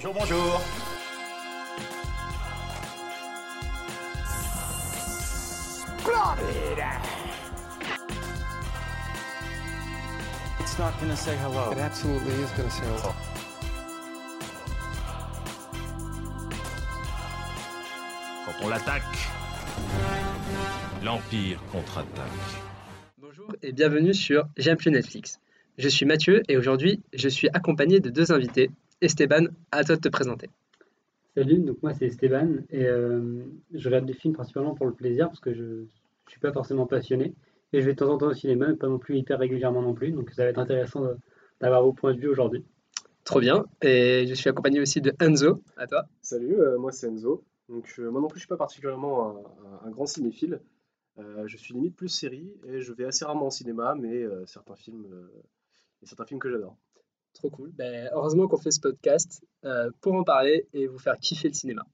Bonjour, bonjour. It's not gonna say hello. It absolutely is going to say hello. Quand on l'attaque, l'Empire contre-attaque. Bonjour et bienvenue sur J'aime plus Netflix. Je suis Mathieu et aujourd'hui je suis accompagné de deux invités. Esteban, à toi de te présenter. Salut, donc moi c'est Esteban et euh, je regarde des films principalement pour le plaisir parce que je ne suis pas forcément passionné et je vais de temps en temps au cinéma, mais pas non plus hyper régulièrement non plus, donc ça va être intéressant d'avoir vos points de vue aujourd'hui. Trop bien. Et je suis accompagné aussi de Enzo. À toi. Salut, euh, moi c'est Enzo. Donc, euh, moi non plus, je suis pas particulièrement un, un- un grand cinéphile. Euh, je suis limite plus série et je vais assez rarement au cinéma, mais euh, certains films, euh, a certains films que j'adore. Trop cool. Ben, heureusement qu'on fait ce podcast euh, pour en parler et vous faire kiffer le cinéma.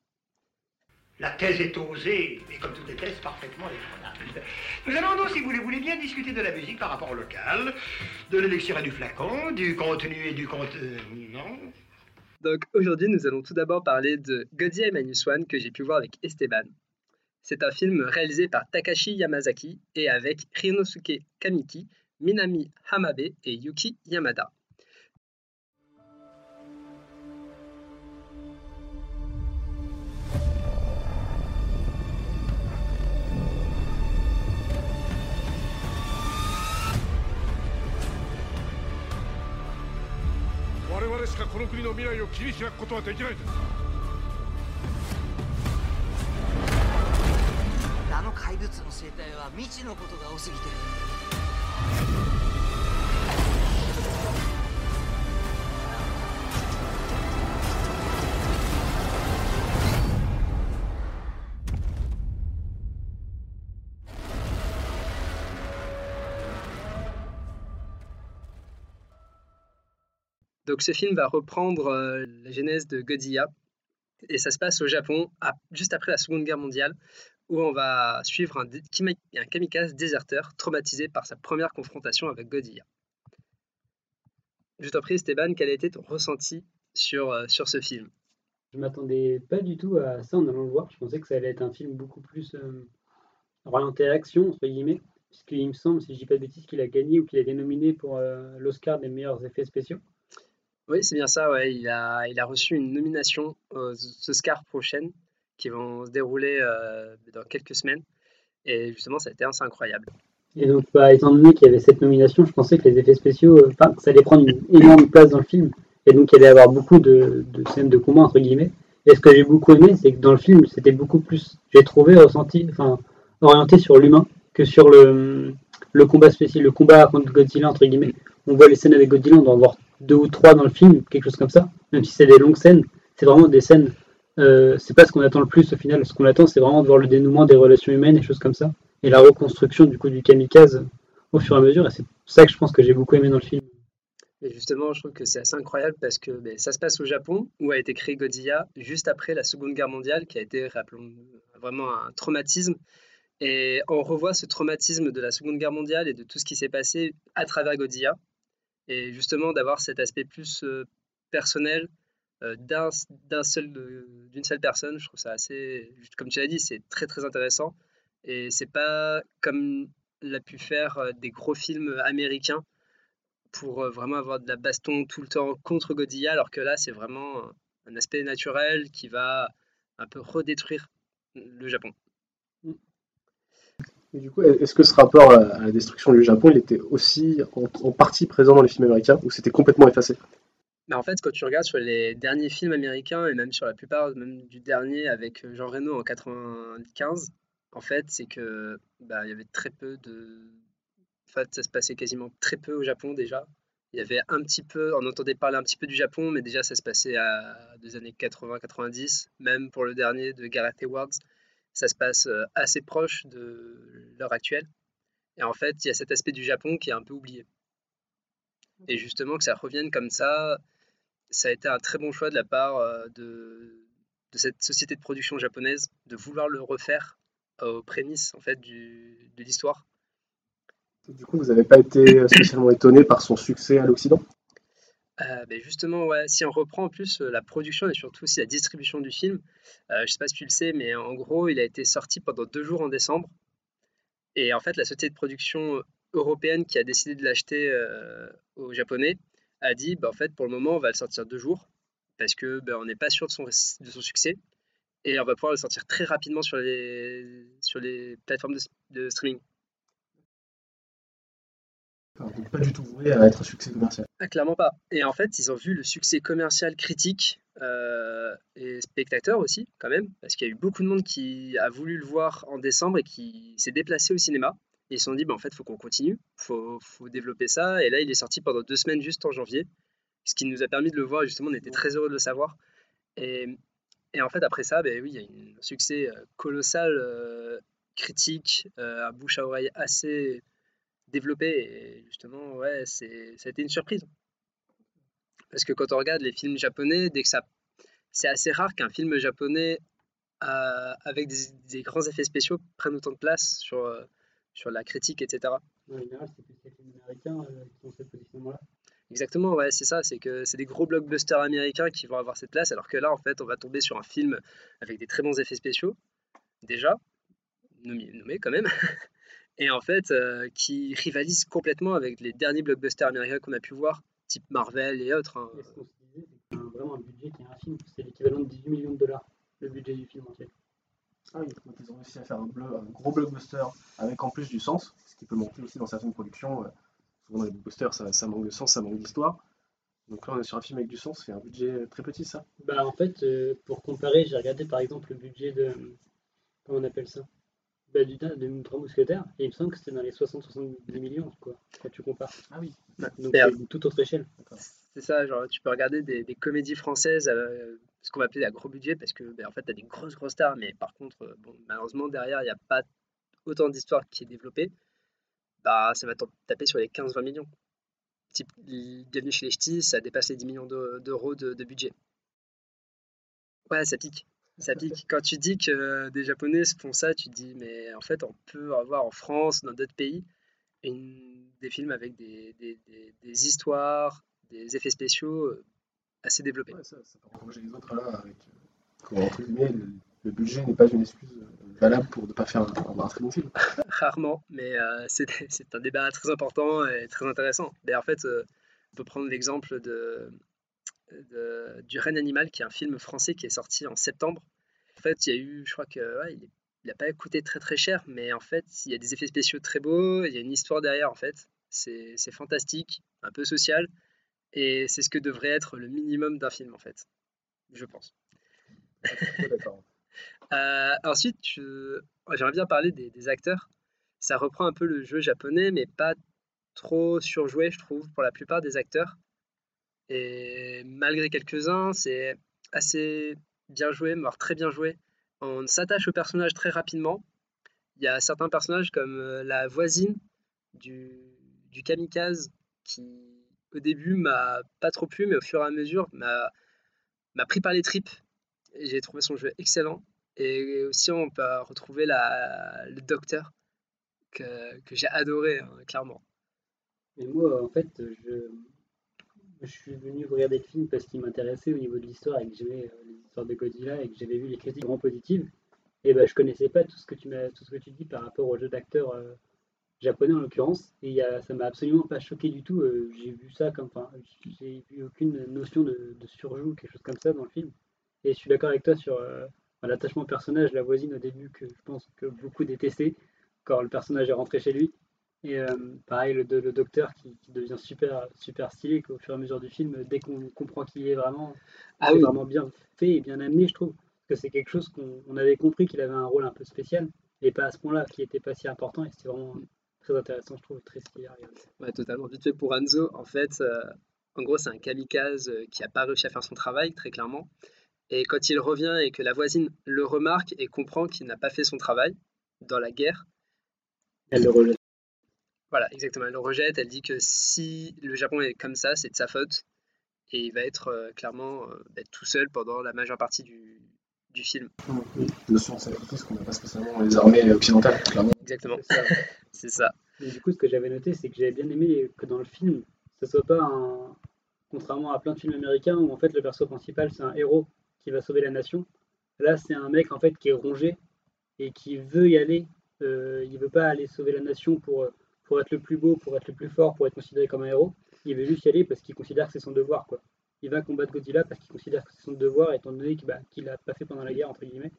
La thèse est osée, et comme toutes les thèses, parfaitement raisonnable. Nous allons donc, si vous le voulez bien, discuter de la musique par rapport au local, de l'élixir et du flacon, du contenu et du contenant. Donc aujourd'hui nous allons tout d'abord parler de Godzilla Minus One que j'ai pu voir avec Esteban. C'est un film réalisé par Takashi Yamazaki et avec Rinosuke Kamiki, Minami Hamabe et Yuki Yamada.「しかこの国の未来を切り開くことはできないんです。あの怪物の生態は未知のことが多すぎて。る Donc ce film va reprendre euh, la genèse de Godzilla et ça se passe au Japon à- juste après la Seconde Guerre mondiale où on va suivre un, kamikaze déserteur traumatisé par sa première confrontation avec Godzilla. Je t'en prie Esteban, quel a été ton ressenti sur, euh, ce film? Je m'attendais pas du tout à ça en allant le voir, je pensais que ça allait être un film beaucoup plus euh, orienté action, entre guillemets, puisqu'il me semble, si je dis pas de bêtises, qu'il a gagné ou qu'il a été nominé pour l'Oscar des meilleurs effets spéciaux. Oui, c'est bien ça. Il a, reçu une nomination aux Oscars prochaines qui vont se dérouler euh, dans quelques semaines. Et justement, ça a été assez incroyable. Et donc, bah, étant donné qu'il y avait cette nomination, je pensais que les effets spéciaux, euh, ça allait prendre une énorme place dans le film. Et donc, il allait y avoir beaucoup de, scènes de combat, entre guillemets. Et ce que j'ai beaucoup aimé, c'est que dans le film, c'était beaucoup plus, j'ai trouvé, ressenti, enfin, orienté sur l'humain que sur le, le combat spécial, le combat contre Godzilla, entre guillemets. On voit les scènes avec Godzilla, on doit en voir deux ou trois dans le film, quelque chose comme ça. Même si c'est des longues scènes, c'est vraiment des scènes, euh, c'est pas ce qu'on attend le plus au final. Ce qu'on attend, c'est vraiment de voir le dénouement des relations humaines et choses comme ça et la reconstruction du coup du kamikaze au fur et à mesure. Et c'est ça que je pense que j'ai beaucoup aimé dans le film. Et justement, je trouve que c'est assez incroyable parce que ben, ça se passe au Japon, où a été créé Godzilla, juste après la Seconde Guerre mondiale, qui a été, rappelons, vraiment un traumatisme. Et on revoit ce traumatisme de la Seconde Guerre mondiale et de tout ce qui s'est passé à travers Godzilla. Et justement, d'avoir cet aspect plus euh, personnel euh, d'un seul, euh, d'une seule personne, je trouve ça assez, comme tu l'as dit, c'est très très intéressant. Et c'est pas comme l'a pu faire des gros films américains pour vraiment avoir de la baston tout le temps contre Godzilla, alors que là, c'est vraiment un- un aspect naturel qui va un peu redétruire le Japon. Et du coup, est-ce que ce rapport à la destruction du Japon, il était aussi en, partie présent dans les films américains ou c'était complètement effacé? Mais en fait, quand tu regardes sur les derniers films américains et même sur la plupart, même du dernier avec euh, Jean Reno en 95, en fait, c'est que bah, y avait très peu de. En fait, ça se passait quasiment très peu au Japon déjà. Il y avait un petit peu, on entendait parler un petit peu du Japon, mais déjà ça se passait à des années 80-90, même pour le dernier de Gareth Edwards, ça se passe euh, assez proche de l'heure actuelle. Et en fait, il y a cet aspect du Japon qui est un peu oublié. Et justement, que ça revienne comme ça, ça a été un très bon choix de la part euh, de, de cette société de production japonaise de vouloir le refaire aux prémices en fait du, de l'histoire. Du coup, vous n'avez pas été spécialement étonné par son succès à l'Occident? Euh, ben justement, si on reprend en plus euh, la production et surtout aussi la distribution du film, euh, je ne sais pas si tu le sais, mais en gros, il a été sorti pendant deux jours en décembre. Et en fait, la société de production européenne qui a décidé de l'acheter aux Japonais a dit, bah, en fait, pour le moment, on va le sortir deux jours parce que ben, on n'est pas sûr de son, succès et on va pouvoir le sortir très rapidement sur les, sur les plateformes de streaming. Donc pas du tout voué à être un succès commercial. Ah, clairement pas. Et en fait, ils ont vu le succès commercial critique euh, et spectateur aussi, quand même, parce qu'il y a eu beaucoup de monde qui a voulu le voir en décembre et qui s'est déplacé au cinéma. Et ils se sont dit, bah, en fait, il faut qu'on continue, il faut, développer ça. Et là, il est sorti pendant deux semaines juste en janvier, ce qui nous a permis de le voir. Justement, on était très heureux de le savoir. Et, en fait, après ça, ben, oui, il y a eu un succès euh, colossal, euh, critique, euh, à bouche à oreille assez développé. Et justement, ouais, c'est, ça a été une surprise. Parce que quand on regarde les films japonais, dès que ça, c'est assez rare qu'un film japonais avec des, des, grands effets spéciaux prenne autant de place sur, sur la critique, etc. En général, c'est plus les films américains qui ont cette position-là. Exactement, ouais, c'est ça, c'est que c'est des gros blockbusters américains qui vont avoir cette place, alors que là, en fait, on va tomber sur un film avec des très bons effets spéciaux, déjà, nommé quand même, et en fait, euh, qui rivalise complètement avec les derniers blockbusters américains qu'on a pu voir, type Marvel et autres. Hein. Et ce qu'on se disait, c'est que vraiment un budget qui est un film, c'est l'équivalent de 18 millions de dollars, le budget du film entier. Ah oui, donc ils ont réussi à faire un, bleu, un, gros blockbuster avec en plus du sens, ce qui peut manquer aussi dans certaines productions. Euh, souvent dans les blockbusters, ça, ça manque de sens, ça manque d'histoire. Donc là, on est sur un film avec du sens, c'est un budget très petit, ça Bah en fait, euh, pour comparer, j'ai regardé par exemple le budget de... Comment on appelle ça? Bah, du, de Trois Mousquetaires, et il me semble que c'était dans les 60-70 millions, quoi, quand tu compares. Ah oui. Donc c'est une toute autre échelle. C'est ça, genre tu peux regarder des, des comédies françaises, euh, ce qu'on va appeler à gros budget, parce que bah, en fait, tu as des grosses, grosses stars, mais par contre, euh, bon, malheureusement, derrière, il n'y a pas autant d'histoire qui est développée. Bah, ça va taper sur les 15-20 millions. Type, Bienvenue chez les Ch'tis, ça dépasse les 10 millions d'euros de, de budget. Ouais, ça pique. Ça pique. Quand tu dis que des Japonais font ça, tu te dis, mais en fait, on peut avoir en France, dans d'autres pays, une, des films avec des, des, des, des, histoires, des effets spéciaux euh, assez développés. Ouais, ça, ça peut encourager les autres là, avec, entre guillemets, le, le budget n'est pas une excuse valable pour ne pas faire un, un, très bon film. Rarement, mais euh, c'est un débat très important et très intéressant. Et en fait, euh, on peut prendre l'exemple de, de, du Règne animal, qui est un film français qui est sorti en septembre. En fait, il y a eu, je crois que ouais, il n'a pas coûté très très cher, mais en fait, il y a des effets spéciaux très beaux, il y a une histoire derrière, en fait. C'est fantastique, un peu social, et c'est ce que devrait être le minimum d'un film, en fait, je pense. Euh, ensuite, j'aimerais bien parler des, des, acteurs. Ça reprend un peu le jeu japonais, mais pas trop surjoué, je trouve, pour la plupart des acteurs. Et malgré quelques-uns, c'est assez bien joué, voire très bien joué. On s'attache au personnage très rapidement. Il y a certains personnages comme euh, la voisine du, du kamikaze qui, au début, m'a pas trop plu, mais au fur et à mesure, m'a pris par les tripes. J'ai trouvé son jeu excellent. Et aussi, on peut retrouver le docteur que, que j'ai adoré, hein, clairement. Et moi, en fait, je, je suis venu regarder le film parce qu'il m'intéressait au niveau de l'histoire et que j'aimais euh, les de Godzilla et que j'avais vu les critiques vraiment positives. Et ben, je connaissais pas tout ce que tu m'as, tout ce que tu dis par rapport au jeu d'acteur euh, japonais en l'occurrence. Et y ça m'a absolument pas choqué du tout. Euh, j'ai vu ça comme, enfin, j'ai vu aucune notion de, de surjoue, quelque chose comme ça dans le film. Et je suis d'accord avec toi sur euh, l'attachement personnage, la voisine au début que je pense que beaucoup détestaient quand le personnage est rentré chez lui. Et euh, pareil, le, le docteur qui, qui, devient super, super stylé au fur et à mesure du film, dès qu'on comprend qui il est vraiment, ah c'est oui. vraiment bien fait et bien amené, je trouve. Parce que c'est quelque chose qu'on avait compris qu'il avait un rôle un peu spécial, et pas à ce point-là, qui n'était pas si important, et c'était vraiment très intéressant, je trouve, très stylé à regarder. Ouais, totalement. Vite fait pour Anzo, en fait, euh, en gros, c'est un kamikaze qui n'a pas réussi à faire son travail, très clairement. Et quand il revient et que la voisine le remarque et comprend qu'il n'a pas fait son travail dans la guerre, elle le rejette. Voilà, exactement. Elle le rejette. Elle dit que si le Japon est comme ça, c'est de sa faute. Et il va être euh, clairement euh, être tout seul pendant la majeure partie du, du film. Oui, le son sacrifice qu'on n'a pas spécialement les armées occidentales, clairement. Exactement. C'est ça. Et du coup, ce que j'avais noté, c'est que j'avais bien aimé que dans le film, ce soit pas un Contrairement à plein de films américains où en fait le perso principal c'est un héros qui va sauver la nation. Là, c'est un mec en fait qui est rongé et qui veut y aller. Euh, il veut pas aller sauver la nation pour, pour être le plus beau, pour être le plus fort, pour être considéré comme un héros. Il veut juste y aller parce qu'il considère que c'est son devoir. Il va combattre Godzilla parce qu'il considère que c'est son devoir, étant donné qu'il bah, qu'il l'a pas fait pendant la guerre, entre guillemets.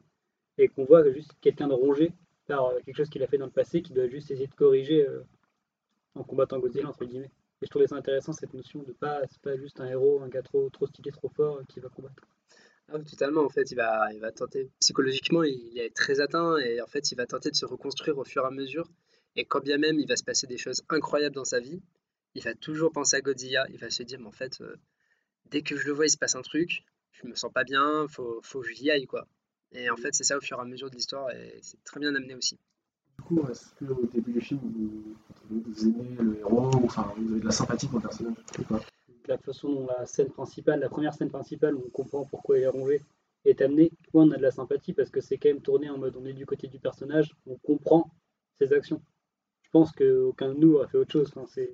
Et qu'on voit juste quelqu'un de rongé par euh, quelque chose qu'il a fait dans le passé, qui doit juste essayer de corriger euh, en combattant Godzilla, entre guillemets. Et je trouvais ça intéressant, cette notion de pas, pas juste un héros, un gars trop, trop stylé, trop fort, euh, qui va combattre. Ah oui, totalement. En fait, il va, il va tenter, psychologiquement, il est très atteint et en fait, il va tenter de se reconstruire au fur et à mesure. Et quand bien même il va se passer des choses incroyables dans sa vie, il va toujours penser à Godzilla. Il va se dire, mais en fait, euh, dès que je le vois, il se passe un truc, je me sens pas bien, faut, faut que j'y aille, quoi. Et en fait, c'est ça au fur et à mesure de l'histoire et c'est très bien amené aussi. Du coup, est-ce qu'au début du film, vous, vous aimez le héros, ou, enfin, vous avez de la sympathie pour le personnage ou pas la façon dont la scène principale, la première scène principale où on comprend pourquoi il est rongé, est amenée, on a de la sympathie parce que c'est quand même tourné en mode on est du côté du personnage, on comprend ses actions. Je pense qu'aucun de nous aurait fait autre chose. Enfin, c'est...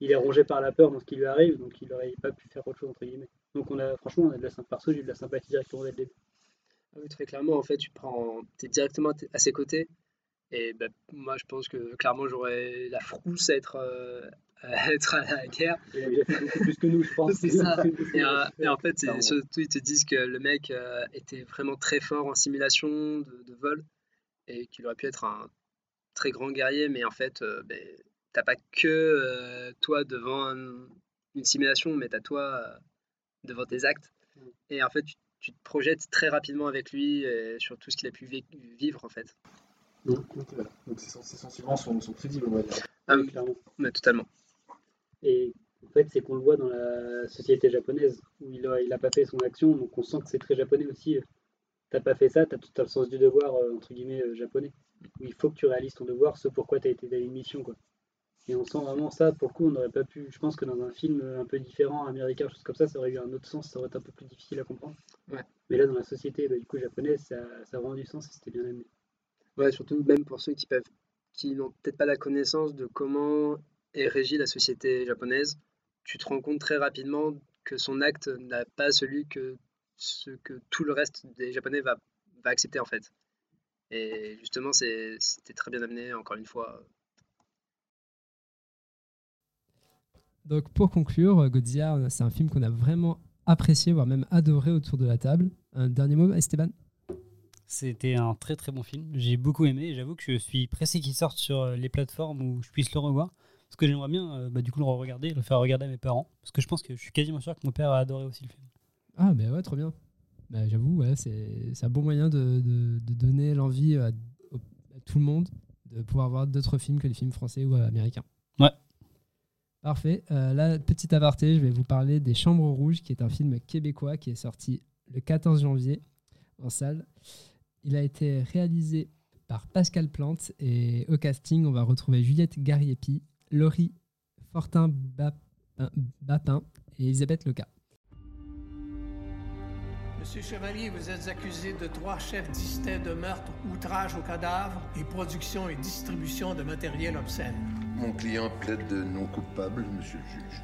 Il est rongé par la peur dans ce qui lui arrive, donc il n'aurait pas pu faire autre chose, entre guillemets. Donc on a, franchement, on a de la sympathie, j'ai de la sympathie directement dès le début. Ah oui, très clairement, en fait, tu prends, es directement à ses côtés. Et bah, moi, je pense que clairement, j'aurais la frousse à être, euh, à être à la guerre. Il a déjà fait beaucoup plus que nous, je pense. C'est ça. Et, euh, et en fait, c'est surtout, ils te disent que le mec euh, était vraiment très fort en simulation de, de vol et qu'il aurait pu être un très grand guerrier, mais en fait, euh, ben, t'as pas que euh, toi devant un- une simulation, mais t'as toi euh, devant tes actes. Mm. Et en fait, tu, tu te projettes très rapidement avec lui sur tout ce qu'il a pu vivre, en fait. Donc, voilà. Donc ces, ces sentiments sont, sont crédibles, on va dire. Ah Oui, clairement. mais totalement. Et en fait, c'est qu'on le voit dans la société japonaise, où il a, il a pas fait son action, donc on sent que c'est très japonais aussi. T'as pas fait ça, t'as tout le sens du devoir, entre guillemets, japonais. Où il faut que tu réalises ton devoir, ce pourquoi t'as été dans une mission, quoi. Et on sent vraiment ça, pour le coup, on n'aurait pas pu, je pense que dans un film un peu différent, américain, chose comme ça, ça aurait eu un autre sens, ça aurait été un peu plus difficile à comprendre. Ouais. Mais là, dans la société, bah, du coup, japonaise, ça, ça a vraiment du sens et c'était bien amené. Ouais, surtout même pour ceux qui peuvent, qui n'ont peut-être pas la connaissance de comment est régie la société japonaise, tu te rends compte très rapidement que son acte n'a pas celui que ce que tout le reste des Japonais va, va accepter en fait. Et justement, c'est- c'était très bien amené, encore une fois. Donc pour conclure, Godzilla, c'est un film qu'on a vraiment apprécié, voire même adoré autour de la table. Un dernier mot, Esteban? C'était un très très bon film. J'ai beaucoup aimé et j'avoue que je suis pressé qu'il sorte sur euh, les plateformes où je puisse le revoir. Parce que j'aimerais bien euh, bah, du coup le regarder et le faire regarder à mes parents. Parce que je pense que je suis quasiment sûr que mon père a adoré aussi le film. Ah, ben ouais, trop bien. Bah, J'avoue, ouais, c'est un bon moyen de, de- de donner l'envie à, tout le monde de pouvoir voir d'autres films que les films français ou américains. Ouais. Parfait. Euh, là, petit aparté, je vais vous parler des Chambres Rouges, qui est un film québécois qui est sorti le 14 janvier en salle. Il a été réalisé par Pascal Plante et au casting, on va retrouver Juliette Gariepi, Laurie Fortin-Bapin et Elisabeth Leca. Monsieur Chevalier, vous êtes accusé de trois chefs distincts de meurtre, outrage au cadavre et production et distribution de matériel obscène. Mon client plaide de non coupable, monsieur le juge.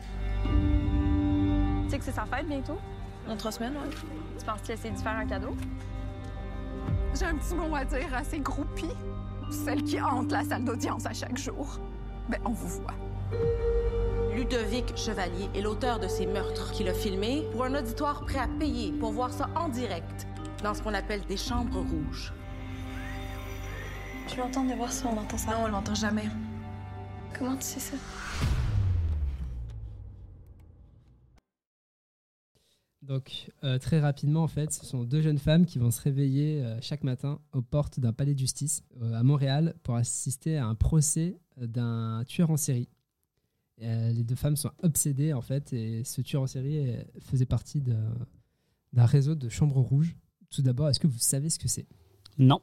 Tu sais que c'est sa fête bientôt? Dans trois semaines, ouais. Tu penses qu'il essaie de faire un cadeau? J'ai un petit mot à dire à ces groupies, celles qui hantent la salle d'audience à chaque jour. Ben, on vous voit. Ludovic Chevalier est l'auteur de ces meurtres qu'il a filmés pour un auditoire prêt à payer pour voir ça en direct dans ce qu'on appelle des chambres rouges. Je l'entends de voir si on entend ça? Non, on l'entend jamais. Comment tu sais ça? Donc, euh, très rapidement, en fait, ce sont deux jeunes femmes qui vont se réveiller euh, chaque matin aux portes d'un palais de justice euh, à Montréal pour assister à un procès d'un tueur en série. Et, euh, les deux femmes sont obsédées, en fait, et ce tueur en série faisait partie d'un réseau de chambres rouges. Tout d'abord, est-ce que vous savez ce que c'est? Non.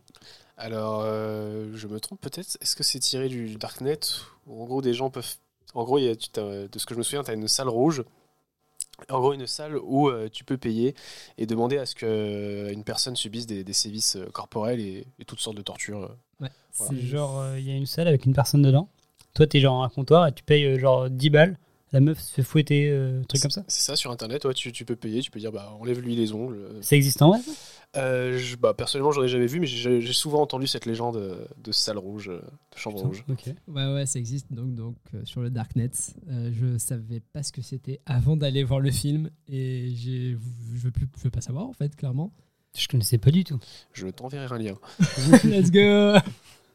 Alors, euh, je me trompe peut-être? Est-ce que c'est tiré du Darknet? Où en gros des gens peuvent. En gros, y a, tu t'as- de ce que je me souviens, tu as une salle rouge. En gros, une salle où euh, tu peux payer et demander à ce qu'une personne subisse des, des sévices corporels et, et toutes sortes de tortures. Ouais, C'est genre, euh, il y a une salle avec une personne dedans? Toi, t'es genre à un comptoir et tu payes euh, genre 10 balles la meuf se fait fouetter, euh, un truc comme ça C'est ça, sur internet, ouais, tu, tu peux payer, tu peux dire bah enlève-lui les ongles. Ça existe en vrai ça Euh, je- bah, personnellement, j'en ai jamais vu, mais j'ai souvent entendu cette légende euh, de salle rouge, de chambre rouge. Ok. Ouais, ouais, ça existe donc, donc euh, sur le Darknet. Euh, je savais pas ce que c'était avant d'aller voir le film et j'ai, je veux plus, je veux pas savoir en fait, clairement. Je connaissais pas du tout. Je t'enverrai un lien. Let's go.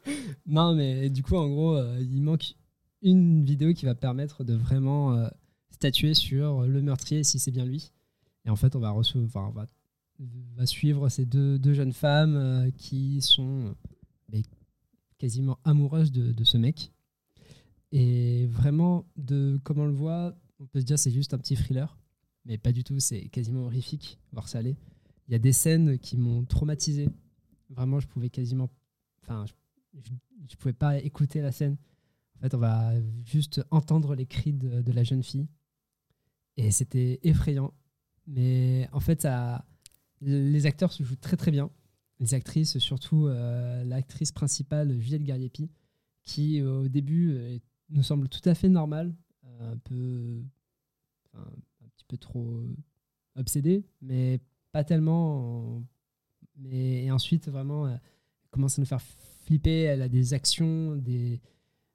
non, mais du coup, en gros, euh, il manque une vidéo qui va permettre de vraiment euh, statuer sur le meurtrier si c'est bien lui. Et en fait, on va suivre ces deux, jeunes femmes euh, qui sont quasiment amoureuses de, ce mec. Et vraiment, de comme on le voit, on peut se dire c'est juste un petit thriller, mais pas du tout. C'est quasiment horrifique voir ça aller. Il y a des scènes qui m'ont traumatisé. Vraiment, je pouvais quasiment, enfin, je, je pouvais pas écouter la scène. En fait, on va juste entendre les cris de, la jeune fille, et c'était effrayant. Mais en fait, ça, les acteurs se jouent très très bien. Les actrices, surtout euh, l'actrice principale Juliette Gariepi, qui euh, au début euh, nous semble tout à fait normale, euh, un peu, un petit peu trop euh, obsédée, mais pas tellement. en- Mais et ensuite vraiment, elle commence à nous faire flipper. Elle a des actions, des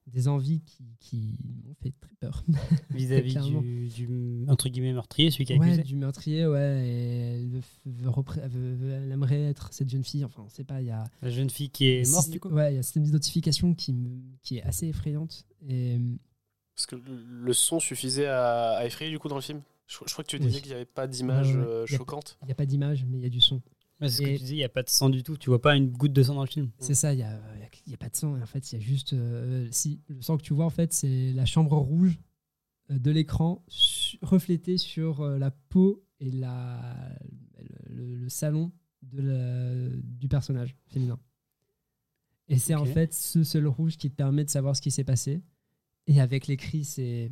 des envies qui, qui m'ont fait très peur. Vis-à-vis du, du, entre guillemets, meurtrier, celui qui a Ouais, accusé. du meurtrier, ouais. Et elle, veut- veut repré- elle veut- veut- elle aimerait être cette jeune fille. Enfin, on sait pas. Il y a La jeune fille qui est morte, du coup Ouais, il y a un système d'identification qui, me- qui est assez effrayante. Et Parce que le son suffisait à, à effrayer du coup dans le film? Je, je crois que tu disais Oui. qu'il n'y avait pas d'image ouais. euh, choquante. Il n'y a pas d'image, mais il y a du son. C'est ce que tu disais, il n'y a pas de sang du tout. Tu vois pas une goutte de sang dans le film. C'est ça, il n'y a, a- a pas de sang. En fait, il y a juste. euh, si, le sang que tu vois, en fait, c'est la chambre rouge euh, de l'écran reflétée sur euh, la peau et la, le, le salon de la- du personnage féminin. Et c'est en fait ce seul rouge qui te permet de savoir ce qui s'est passé. Et avec les cris, c'est.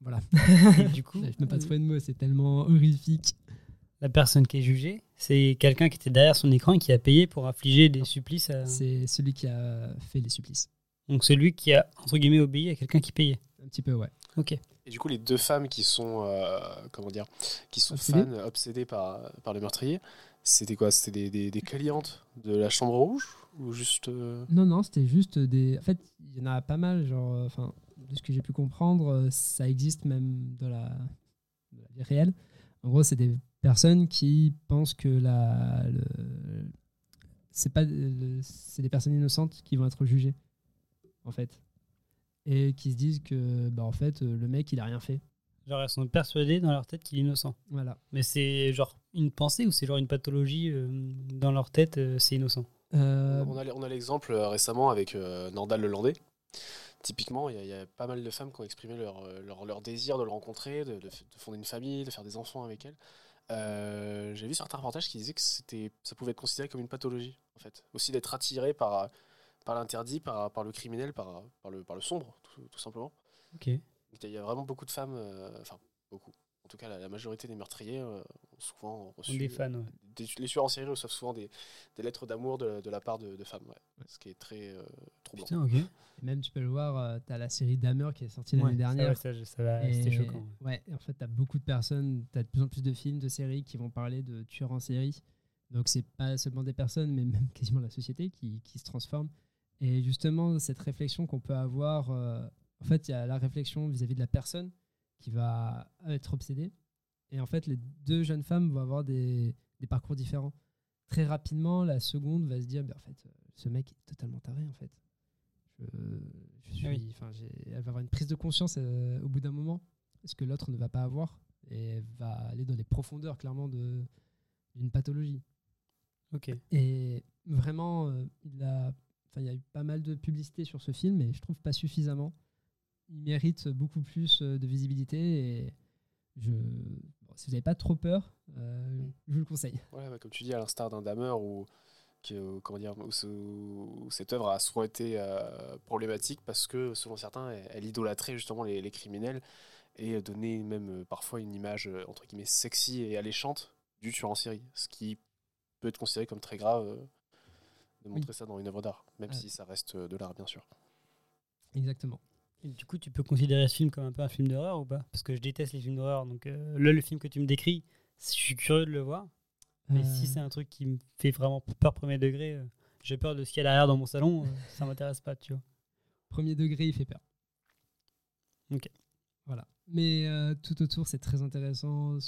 Voilà. Et du coup, je peux pas trouver de mots, c'est tellement horrifique. La personne qui est jugée, c'est quelqu'un qui était derrière son écran et qui a payé pour affliger des supplices à... C'est celui qui a fait les supplices. Donc celui qui a, entre guillemets, obéi à quelqu'un qui payait. Un petit peu, ouais. Ok. Et du coup, les deux femmes qui sont, euh, comment dire, qui sont Obsédées fans, obsédées par, par le meurtrier, c'était quoi? C'était des, des, des clientes de la chambre rouge ou juste euh, Non, non, c'était juste des. En fait, il y en a pas mal, genre, euh, enfin, de ce que j'ai pu comprendre, ça existe même dans la, dans la vie réelle. En gros, c'est des personnes qui pensent que la, le- c'est pas, le- c'est des personnes innocentes qui vont être jugées, en fait, et qui se disent que, bah, en fait, le mec, il a rien fait. Genre, elles sont persuadées dans leur tête qu'il est innocent. Voilà. Mais c'est genre une pensée ou c'est genre une pathologie euh, dans leur tête, euh, c'est innocent? Euh, On a, on a l'exemple récemment avec Nordal Lelandais. Typiquement, il y, a- il y a pas mal de femmes qui ont exprimé leur, leur, leur désir de le rencontrer, de, de fonder une famille, de faire des enfants avec elle. Euh, J'ai vu certains reportages qui disaient que c'était, ça pouvait être considéré comme une pathologie, en fait. Aussi d'être attiré par, par l'interdit, par, par le criminel, par, par, le, par le sombre, tout, tout simplement. Ok. Il y a vraiment beaucoup de femmes, euh, enfin beaucoup. En tout cas, la, la majorité des meurtriers euh, ont souvent reçu. Des fans, ouais. des- les tueurs en série reçoivent souvent des, des lettres d'amour de, de la part de, de femmes, ouais. ce qui est très euh, troublant. Putain, même, tu peux le voir, tu as la série Dahmer qui est sortie l'année ça, dernière. ouais, ça, ça va- c'était choquant, Ouais, en fait, tu as beaucoup de personnes, tu as de plus en plus de films, de séries qui vont parler de tueurs en série. Donc, c'est pas seulement des personnes, mais même quasiment la société qui, qui se transforme. Et justement, cette réflexion qu'on peut avoir, euh, en fait, il y a la réflexion vis-à-vis de la personne qui va être obsédée. Et en fait, les deux jeunes femmes vont avoir des, des parcours différents. Très rapidement, la seconde va se dire, bah, en fait, euh, ce mec est totalement taré, en fait. Je, je suis, Ah oui. elle va avoir une prise de conscience euh, au bout d'un moment, ce que l'autre ne va pas avoir, et elle va aller dans les profondeurs, clairement, de- d'une pathologie. Ok. Et vraiment, euh, il a, il y a eu pas mal de publicité sur ce film, mais je trouve pas suffisamment. Il mérite beaucoup plus euh, de visibilité et je, bon, si vous n'avez pas trop peur, euh, je vous le conseille. Ouais, bah, comme tu dis, à l'instar d'un Dahmer ou qui, euh, comment dire, où, ce- où cette œuvre a souvent été euh, problématique parce que, selon certains, elle, elle idolâtrait justement les, les criminels et donnait même parfois une image entre guillemets sexy et alléchante du tueur en série, ce qui peut être considéré comme très grave euh, de montrer ça dans une œuvre d'art, même Ah. si ça reste de l'art bien sûr. Exactement. Et du coup, tu peux considérer ce film comme un peu un film d'horreur ou pas? Parce que je déteste les films d'horreur. Donc euh, là, le film que tu me décris, je suis curieux de le voir. Mais si Euh. c'est un truc qui me fait vraiment peur premier degré, euh, j'ai peur de ce qu'il y a derrière dans mon salon, ça m'intéresse pas, tu vois. Premier degré, il fait peur. Ok. Voilà. Mais tout autour, c'est très intéressant.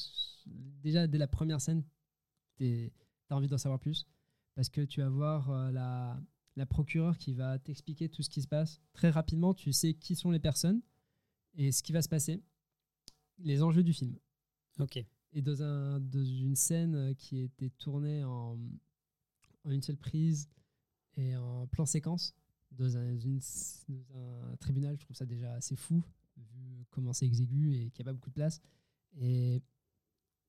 Déjà, dès la première scène, tu as envie d'en savoir plus. Parce que tu vas voir la, la procureure qui va t'expliquer tout ce qui se passe. Très rapidement, tu sais qui sont les personnes et ce qui va se passer. Les enjeux du film. Ok. Et dans, un, dans une scène qui était tournée en, en une seule prise et en plan séquence, dans un, une- dans un tribunal, je trouve ça déjà assez fou, vu comment c'est exigu et qu'il n'y a pas beaucoup de place. Et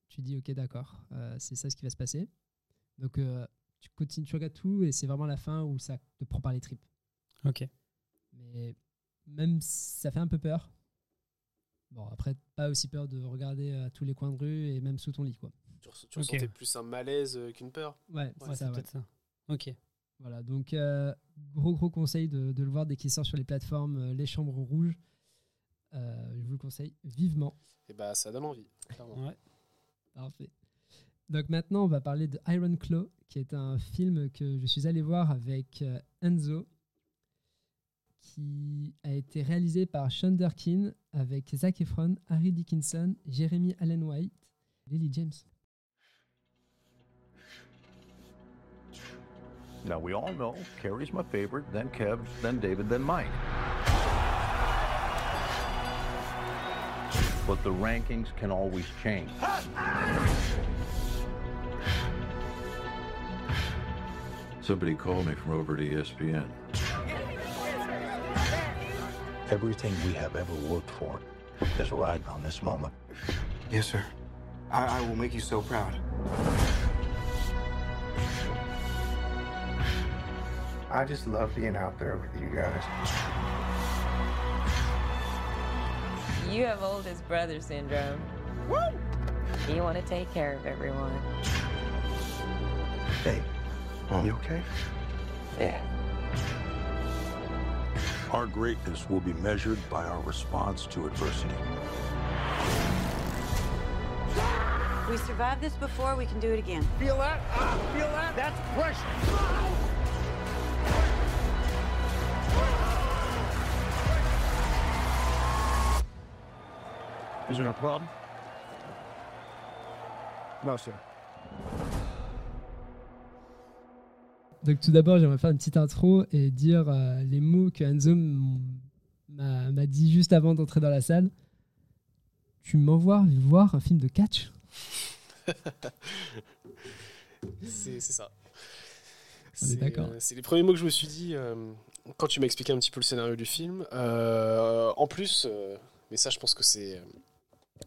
tu dis, ok, d'accord, euh, c'est ça ce qui va se passer. Donc, euh, tu continues, tu regardes tout et c'est vraiment la fin où ça te prend par les tripes. Ok. Mais même si ça fait un peu peur, bon, après, pas aussi peur de regarder à tous les coins de rue et même sous ton lit, quoi. Tu, res- tu Ok. ressentais plus un malaise euh, qu'une peur Ouais, c'est Ouais, ça, c'est ouais. ça. Ok. Voilà, donc euh, gros gros conseil de, de le voir dès qu'il sort sur les plateformes euh, Les Chambres Rouges. Euh, je vous le conseille vivement. Et bah ça donne envie, clairement. Ouais. Parfait. Donc maintenant, on va parler de Iron Claw, qui est un film que je suis allé voir avec euh, Enzo, qui a été réalisé par Sean Durkin avec Zac Efron, Harry Dickinson, Jeremy Allen White, Lily James. Now, we all know Carrie's my favorite, then Kev, then David, then Mike. But the rankings can always change. Somebody called me from over at ESPN. Everything we have ever worked for is riding on this moment. Yes, sir. I, I will make you so proud. I just love being out there with you guys. You have oldest brother syndrome. Woo! You want to take care of everyone. Hey, you okay? Yeah. Our greatness will be measured by our response to adversity. We survived this before, we can do it again. Feel that? Ah, feel that? That's pressure. Is there a problem? No, sir. Donc tout d'abord, j'aimerais faire une petite intro et dire euh, les mots que Enzo m'a dit juste avant d'entrer dans la salle. Tu m'envoies voir un film de catch? C'est ça. C'est, d'accord. euh, C'est les premiers mots que je me suis dit euh, quand tu m'as expliqué un petit peu le scénario du film. Euh, en plus, mais ça, je pense que c'est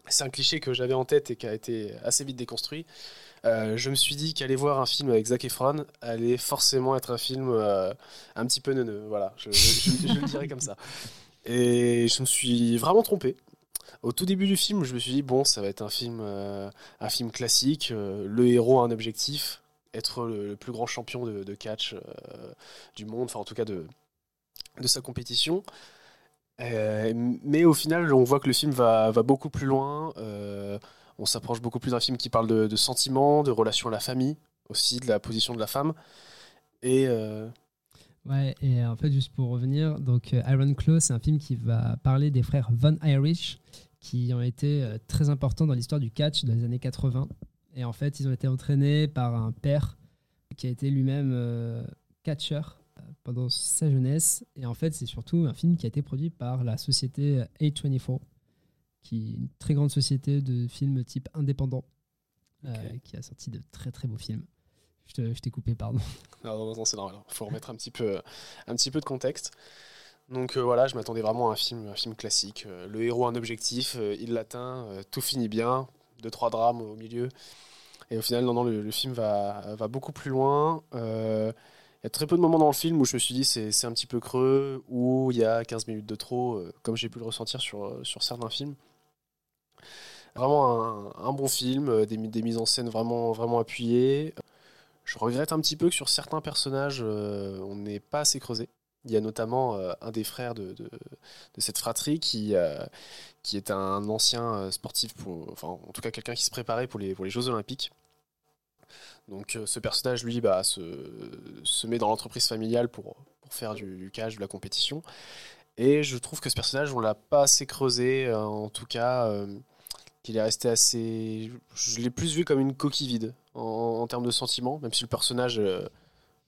c'est un cliché que j'avais en tête et qui a été assez vite déconstruit. Euh, je me suis dit qu'aller voir un film avec Zac Efron allait forcément être un film euh, un petit peu neuneux. Voilà, je, le dirais comme ça. Et je me suis vraiment trompé. Au tout début du film, je me suis dit bon, ça va être un film, euh, un film classique. le héros a un objectif, être le, plus grand champion de, catch du monde, enfin en tout cas de, de sa compétition. Mais au final, on voit que le film va, va beaucoup plus loin. On s'approche beaucoup plus d'un film qui parle de, sentiments, de relations à la famille, aussi de la position de la femme. Et euh, Ouais, et en fait, juste pour revenir, donc euh, Iron Claw, c'est un film qui va parler des frères Von Irish, qui ont été euh, très importants dans l'histoire du catch dans les années 80. Et en fait, ils ont été entraînés par un père qui a été lui-même euh, catcheur euh, pendant sa jeunesse. Et en fait, c'est surtout un film qui a été produit par la société euh, A24, qui est une très grande société de films type indépendant, euh, qui a sorti de très très beaux films. Je t'ai coupé, pardon. Non, non, non, c'est normal. Il faut remettre un petit peu, un petit peu de contexte. Donc euh, voilà, je m'attendais vraiment à un film, un film classique. Euh, le héros a un objectif, euh, il l'atteint, euh, tout finit bien, deux trois drames au milieu. Et au final, non, non, le, le film va, va beaucoup plus loin. Euh, Il y a très peu de moments dans le film où je me suis dit c'est c'est un petit peu creux, où il y a 15 minutes de trop, euh, comme j'ai pu le ressentir sur, euh, sur certains films. Vraiment un, bon film, euh, des, des mises en scène vraiment, vraiment appuyées. Je regrette un petit peu que sur certains personnages, euh, on n'est pas assez creusé. Il y a notamment euh, un des frères de, de, cette fratrie qui, qui est un ancien sportif, enfin en tout cas quelqu'un qui se préparait pour les, pour les Jeux Olympiques. Donc ce personnage, lui, bah, se, se met dans l'entreprise familiale pour, pour faire du, du cage, de la compétition. Et je trouve que ce personnage, on l'a pas assez creusé, en tout cas, qu'il est resté assez... Je l'ai plus vu comme une coquille vide en, termes de sentiments, même si le personnage... euh,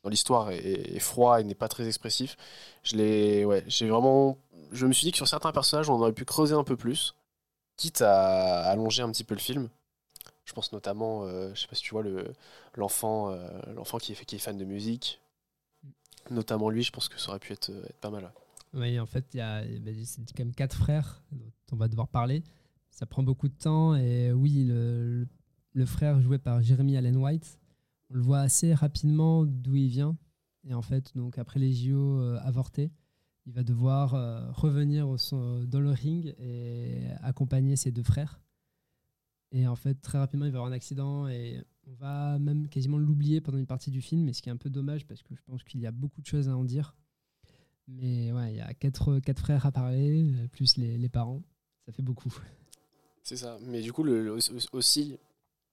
dans l'histoire est, froid et n'est pas très expressif. Je l'ai, ouais, j'ai vraiment, je me suis dit que sur certains personnages, on aurait pu creuser un peu plus, quitte à allonger un petit peu le film. Je pense notamment, euh, je sais pas si tu vois le l'enfant, euh, l'enfant qui est fan de musique, notamment lui. Je pense que ça aurait pu être, être pas mal. Oui, en fait, il y a c'est quand même quatre frères dont on va devoir parler. Ça prend beaucoup de temps et oui, le, frère joué par Jeremy Allen White, on le voit assez rapidement d'où il vient. Et en fait, donc après les JO euh, avortés, il va devoir euh, revenir dans le ring et accompagner ses deux frères. Et en fait, très rapidement, il va avoir un accident et on va même quasiment l'oublier pendant une partie du film, mais ce qui est un peu dommage parce que je pense qu'il y a beaucoup de choses à en dire. Mais ouais, il y a quatre, quatre frères à parler, plus les parents. Ça fait beaucoup. C'est ça. Mais du coup, aussi,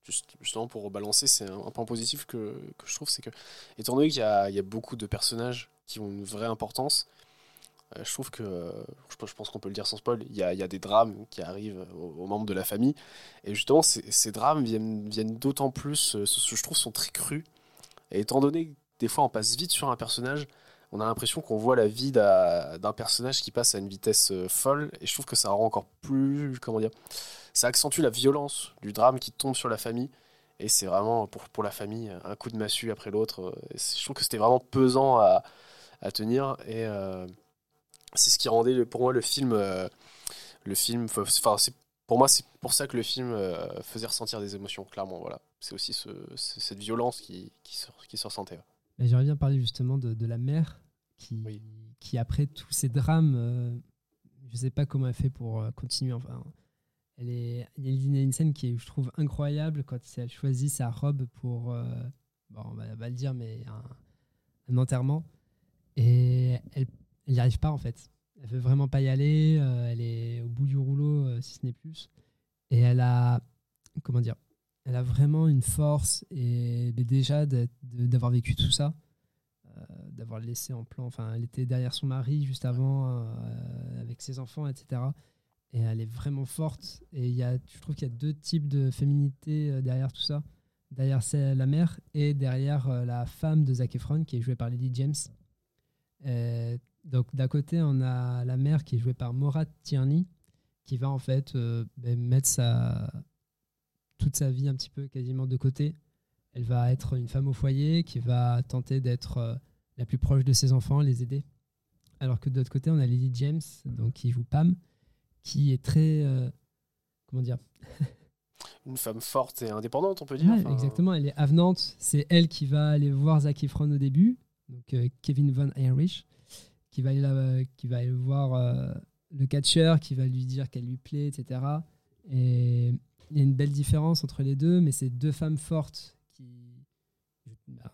juste- justement pour rebalancer, c'est un, point positif que, que je trouve, c'est que, étant donné qu'il y y a beaucoup de personnages qui ont une vraie importance, euh, je trouve que, je, pense- qu'on peut le dire sans spoil, il y a, il y a des drames qui arrivent aux, membres de la famille. Et justement, ces, drames viennent, viennent d'autant plus, euh, je trouve, sont très crus. Et étant donné que des fois on passe vite sur un personnage, on a l'impression qu'on voit la vie d'un d'un personnage qui passe à une vitesse euh, folle. Et je trouve que ça rend encore plus, comment dire, ça accentue la violence du drame qui tombe sur la famille. Et c'est vraiment, pour, pour la famille, un coup de massue après l'autre. Je trouve que c'était vraiment pesant à, à tenir. Et euh, c'est ce qui rendait pour moi le film. euh, le film enfin, pour moi, c'est pour ça que le film euh, faisait ressentir des émotions, clairement. Voilà. C'est aussi ce- ce- cette violence qui, qui, se, qui se ressentait. ouais. J'aimerais bien parler justement de, de la mère qui, qui, après tous ces drames, je sais pas comment elle fait pour continuer. Enfin, elle est, il y a une- scène qui est, je trouve, incroyable quand elle choisit sa robe pour, euh, bon, on va, le dire, mais un, enterrement. Et elle n'y arrive pas en fait. Elle veut vraiment pas y aller. euh, elle est au bout du rouleau, euh, si ce n'est plus. Et elle a, comment dire, elle a vraiment une force et déjà d'avoir vécu tout ça, d'avoir laissé en plan. Enfin, elle était derrière son mari juste avant, avec ses enfants, etc. Et elle est vraiment forte. Et il y a, je trouve qu'il y a deux types de féminité euh, derrière tout ça. Derrière c'est la mère et derrière euh, la femme de Zac Efron qui est jouée par Lily James. Donc d'un côté, on a la mère qui est jouée par Maura Tierney qui va en fait euh, ben, mettre sa, toute sa vie un petit peu quasiment de côté. Elle va être une femme au foyer qui va tenter d'être la plus proche de ses enfants, les aider. Alors que de l'autre côté, on a Lily James, donc qui joue Pam, qui est très euh, comment dire? Une femme forte et indépendante, on peut dire. Ouais, Enfin, Exactement, elle est avenante. C'est elle qui va aller voir Zac Efron au début, donc euh, Kevin Von Erich, qui va aller, là- qui va aller voir euh, le catcheur, qui va lui dire qu'elle lui plaît, etc. Et il y a une belle différence entre les deux, mais c'est deux femmes fortes qui. bah,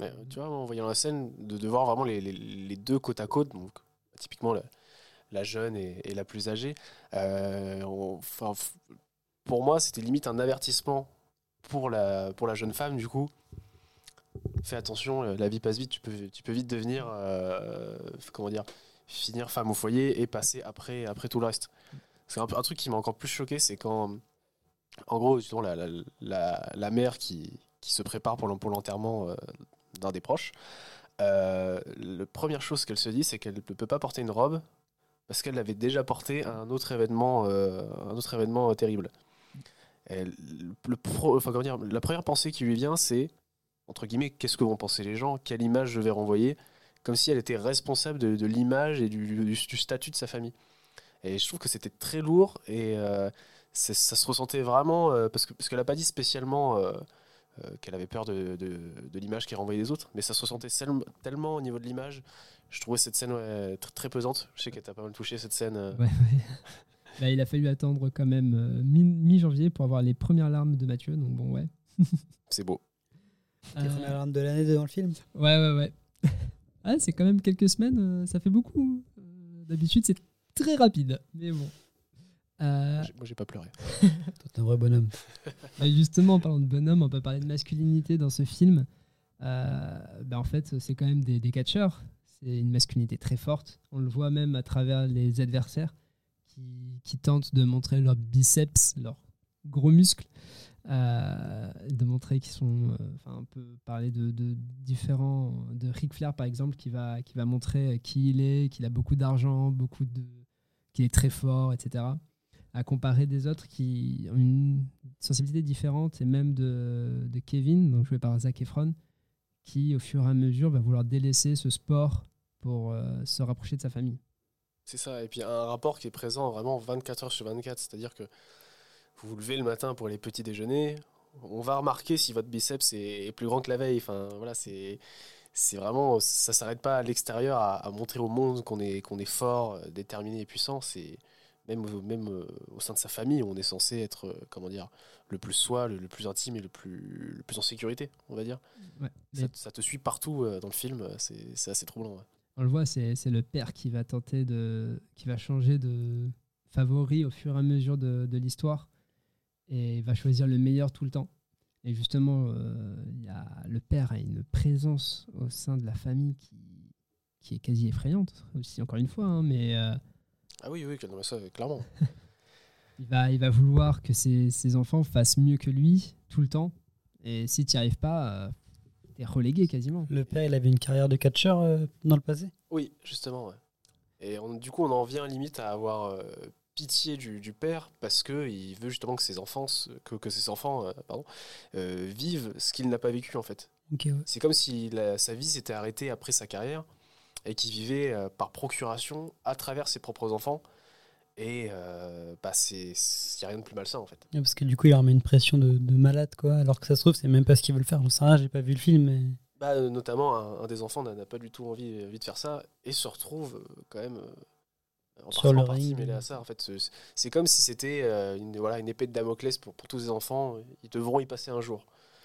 Mais, tu vois, en voyant la scène, de, de voir vraiment les, les- les deux côte à côte, donc typiquement la, la jeune et, la plus âgée, euh, pour moi, c'était limite un avertissement pour la, pour la jeune femme, du coup. Fais attention, euh, la vie passe vite, tu peux, tu peux vite devenir, euh, comment dire, finir femme au foyer et passer après, après tout le reste. C'est un, truc qui m'a encore plus choqué, c'est quand, en gros, la, la, la, mère qui, qui se prépare pour l'en- pour l'enterrement d'un des proches, la première chose qu'elle se dit, c'est qu'elle ne peut pas porter une robe parce qu'elle l'avait déjà portée à un autre événement, euh, un autre événement euh, terrible. La première pensée qui lui vient, c'est entre guillemets, qu'est-ce que vont penser les gens? Quelle image je vais renvoyer? Comme si elle était responsable de, l'image et du, statut de sa famille. Et je trouve que c'était très lourd et euh, ça se ressentait vraiment parce que parce qu'elle n'a pas dit spécialement qu'elle avait peur de, l'image qui renvoyait des autres, mais ça se ressentait tellement au niveau de l'image. Je trouvais cette scène ouais, tr- très pesante. Je sais qu'elle t'a pas mal touché cette scène. euh. Ouais, ouais. Bah, il a fallu attendre quand même euh, mi- mi-janvier pour avoir les premières larmes de Mathieu, donc bon, ouais. C'est beau. Les premières larmes de l'année dans le film Ouais, ouais, ouais. Ah, c'est quand même quelques semaines, euh, ça fait beaucoup. Euh, D'habitude, c'est très rapide, mais bon. Euh, Moi, j'ai pas pleuré. Toi, t'es un vrai bonhomme. Et justement, en parlant de bonhomme, on peut parler de masculinité dans ce film. Euh, ben, en fait, c'est quand même des, des catcheurs. Une masculinité très forte. On le voit même à travers les adversaires qui, qui tentent de montrer leurs biceps, leurs gros muscles, euh, de montrer qu'ils sont. euh, on peut parler de, de différents. De Ric Flair, par exemple, qui va, qui va montrer qui il est, qu'il a beaucoup d'argent, beaucoup de. qu'il est très fort, etc à comparer des autres qui ont une sensibilité différente, et même de, de Kevin, donc joué par Zac Efron, qui au fur et à mesure va vouloir délaisser ce sport pour euh, se rapprocher de sa famille. C'est ça, et puis un rapport qui est présent vraiment 24 heures sur 24, c'est-à-dire que vous vous levez le matin pour les petits déjeuners, on va remarquer si votre biceps est, plus grand que la veille, enfin voilà, c'est c'est vraiment, ça s'arrête pas à l'extérieur à, à montrer au monde qu'on est, qu'on est fort, euh, déterminé et puissant, c'est même, au- même euh, au sein de sa famille, on est censé être, comment dire, le plus soi, le, le plus intime et le plus, le plus en sécurité, on va dire. Ouais, ça, te suit partout dans le film, c'est c'est assez troublant. ouais. On le voit, c'est le père qui va tenter de. qui va changer de favori au fur et à mesure de, de l'histoire et va choisir le meilleur tout le temps. Et justement, euh, il y a, le père a une présence au sein de la famille qui, qui est quasi effrayante, aussi, encore une fois, hein, mais. euh, Ah oui, oui, ça, clairement. Il va, il va vouloir que ses, ses enfants fassent mieux que lui tout le temps. Et si tu n'y arrives pas, euh, t'es relégué quasiment. Le père, il avait une carrière de catcheur euh, dans le passé? Oui, justement. ouais. Et on- du coup, on en vient limite à avoir euh, pitié du, du père parce que il veut justement que ses enfants, que, que ses enfants, euh, pardon, euh, vivent ce qu'il n'a pas vécu en fait. Ouais. C'est comme si la- sa vie s'était arrêtée après sa carrière et qu'il vivait euh, par procuration à travers ses propres enfants. Et euh, bah, c'est, il n'y a rien de plus malsain en fait. Ouais, Parce que du coup, il leur met une pression de, de malade, quoi. Alors que ça se trouve, c'est même pas ce qu'ils veulent faire. J'en sais rien, j'ai pas vu le film, mais. Bah, euh, notamment, un, un des enfants n'a pas du tout envie, envie de faire ça et se retrouve euh, quand même euh, en Sur le partie mêlé à ça. En fait, c'est- comme si c'était euh, une, voilà, une épée de Damoclès pour, pour tous les enfants. Ils devront y passer un jour.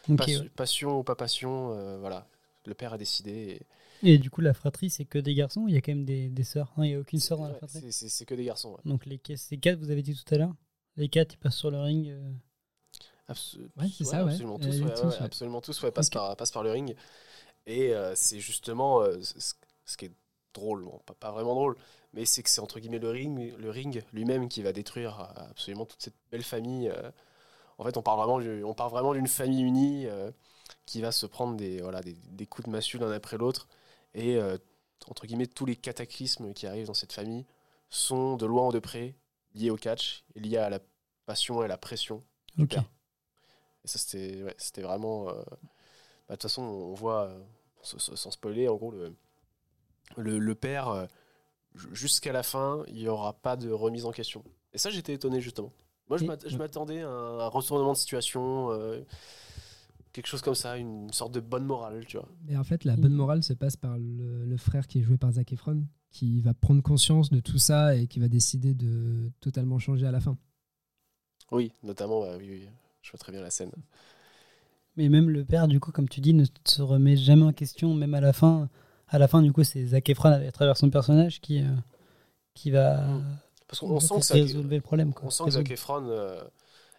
Ok, Pas- ouais. Passion ou pas passion, euh, voilà. Le père a décidé. Et du coup, la fratrie, c'est que des garçons il y a quand même des, des sœurs il n'y a aucune sœur dans la Ouais, fratrie. c'est- que des garçons. ouais. Donc, les, ces quatre, vous avez dit tout à l'heure Les quatre, ils passent sur le ring. euh, Ouais, c'est ça. Absolument Euh, tous, ouais, tous, absolument tous passent, par, passent par le ring. Et euh, c'est justement euh, ce, qui est drôle, bon, pas, pas vraiment drôle, mais c'est que c'est entre guillemets le ring, le ring lui-même qui va détruire euh, absolument toute cette belle famille. euh. En fait, on parle vraiment, du- on parle vraiment d'une famille unie euh, qui va se prendre des, voilà, des, des coups de massue l'un après l'autre. Et euh, entre guillemets, tous les cataclysmes qui arrivent dans cette famille sont de loin ou de près liés au catch et liés à la passion et à la pression du père. Et ça, c'était ouais, vraiment. euh, bah, De toute façon, on voit, euh, sans, spoiler, en gros, le, le, le père, ju- jusqu'à la fin, il n'y aura pas de remise en question. Et ça, j'étais étonné, justement. Moi, je m'attendais à un, un retournement de situation, euh, quelque chose comme ça, une sorte de bonne morale, tu vois. Et en fait, la bonne morale se passe par le, le frère qui est joué par Zac Efron, qui va prendre conscience de tout ça et qui va décider de totalement changer à la fin. Oui, notamment, bah, oui, oui, je vois très bien la scène. Mais même le père, du coup, comme tu dis, ne se remet jamais en question, même à la fin. À la fin, du coup, c'est Zac Efron à travers son personnage qui, euh, qui va, Parce qu'on sent que ça- résolver le problème. Quoi. On sent que Zac Efron euh,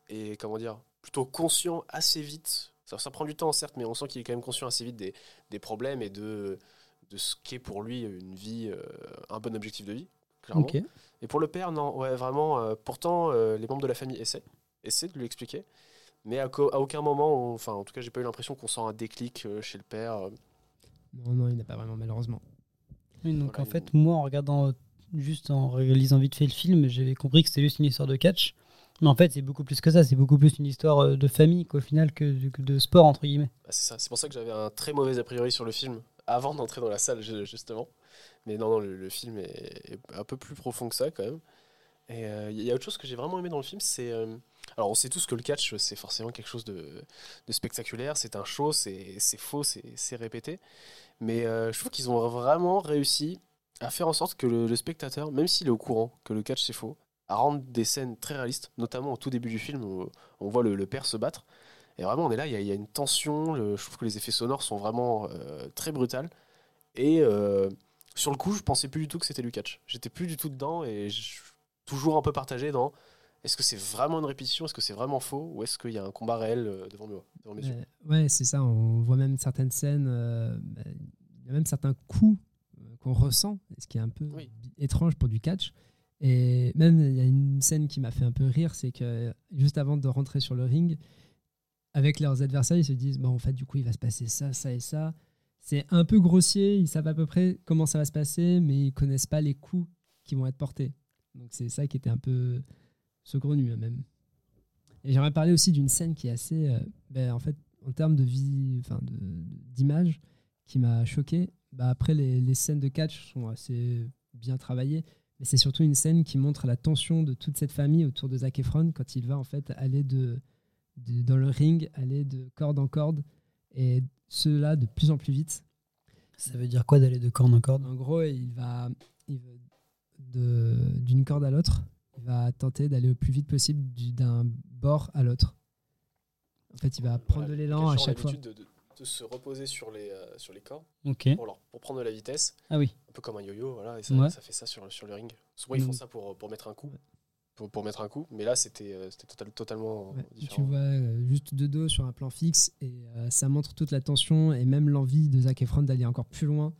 est, comment dire, plutôt conscient assez vite. Ça, ça prend du temps, certes, mais on sent qu'il est quand même conscient assez vite des, des problèmes et de, de ce qu'est pour lui une vie, euh, un bon objectif de vie, clairement. Et pour le père, non, ouais, vraiment. euh, pourtant, euh, les membres de la famille essaient, essaient de lui expliquer, mais à, à aucun moment, enfin, en tout cas, j'ai pas eu l'impression qu'on sent un déclic euh, chez le père. Non, non, il n'a pas vraiment, malheureusement. Oui, donc en fait, moi, en regardant, juste en réalisant vite fait le film, j'avais compris que c'était juste une histoire de catch. Mais en fait, c'est beaucoup plus que ça. C'est beaucoup plus une histoire euh, de famille qu'au final que, de sport, entre guillemets. Bah, c'est ça. C'est pour ça que j'avais un très mauvais a priori sur le film avant d'entrer dans la salle, ju- justement. Mais non, non, le, film est, un peu plus profond que ça, quand même. Et euh, il y a autre chose que j'ai vraiment aimé dans le film, c'est. euh, alors, on sait tous que le catch, c'est forcément quelque chose de, spectaculaire, c'est un show, c'est faux, c'est répété. Mais euh, je trouve qu'ils ont vraiment réussi à faire en sorte que le spectateur, même s'il est au courant que le catch c'est faux, à rendre des scènes très réalistes, notamment au tout début du film où on voit le, le père se battre. Et vraiment, on est là, il y, a- il y a une tension, le- je trouve que les effets sonores sont vraiment euh, très brutales. Et euh, sur le coup, je pensais plus du tout que c'était du catch. J'étais plus du tout dedans et je- toujours un peu partagé dans est-ce que c'est vraiment une répétition, est-ce que c'est vraiment faux, ou est-ce qu'il y a un combat réel euh, devant, mes- devant mes yeux? Euh, ouais, c'est ça. On voit même certaines scènes. euh, bah, Il y a même certains coups qu'on ressent, ce qui est un peu étrange pour du catch. Et même, il y a une scène qui m'a fait un peu rire, c'est que juste avant de rentrer sur le ring, avec leurs adversaires, ils se disent bon, en fait, du coup, il va se passer ça, ça et ça. C'est un peu grossier, ils savent à peu près comment ça va se passer, mais ils connaissent pas les coups qui vont être portés. Donc c'est ça qui était un peu saugrenu même. Et j'aimerais parler aussi d'une scène qui est assez, euh, ben, en fait, en termes de vie, d'image, qui m'a choqué. Bah, après, les, les scènes de catch sont assez bien travaillées, mais c'est surtout une scène qui montre la tension de toute cette famille autour de Zac Efron quand il va en fait aller de, de- dans le ring, aller de corde en corde, et cela de plus en plus vite. Ça veut dire quoi d'aller de corde en corde? En gros, il va, il va d'une corde à l'autre. Il va tenter d'aller au plus vite possible du- d'un bord à l'autre. En fait, il va prendre de l'élan à chaque fois. l'habitude de, de- de se reposer sur les, euh, sur les cordes Ok. pour, leur- pour prendre de la vitesse. Ah oui. Un peu comme un yo-yo, voilà, et ça, Ouais. ça fait ça sur, sur le ring. Souvent, ils font Donc- ça pour, pour mettre un coup. Pour, pour mettre un coup, mais là, c'était euh, total- totalement Ouais, différent. tu vois euh, juste de dos sur un plan fixe et euh, ça montre toute la tension et même l'envie de Zac Efron d'aller encore plus loin.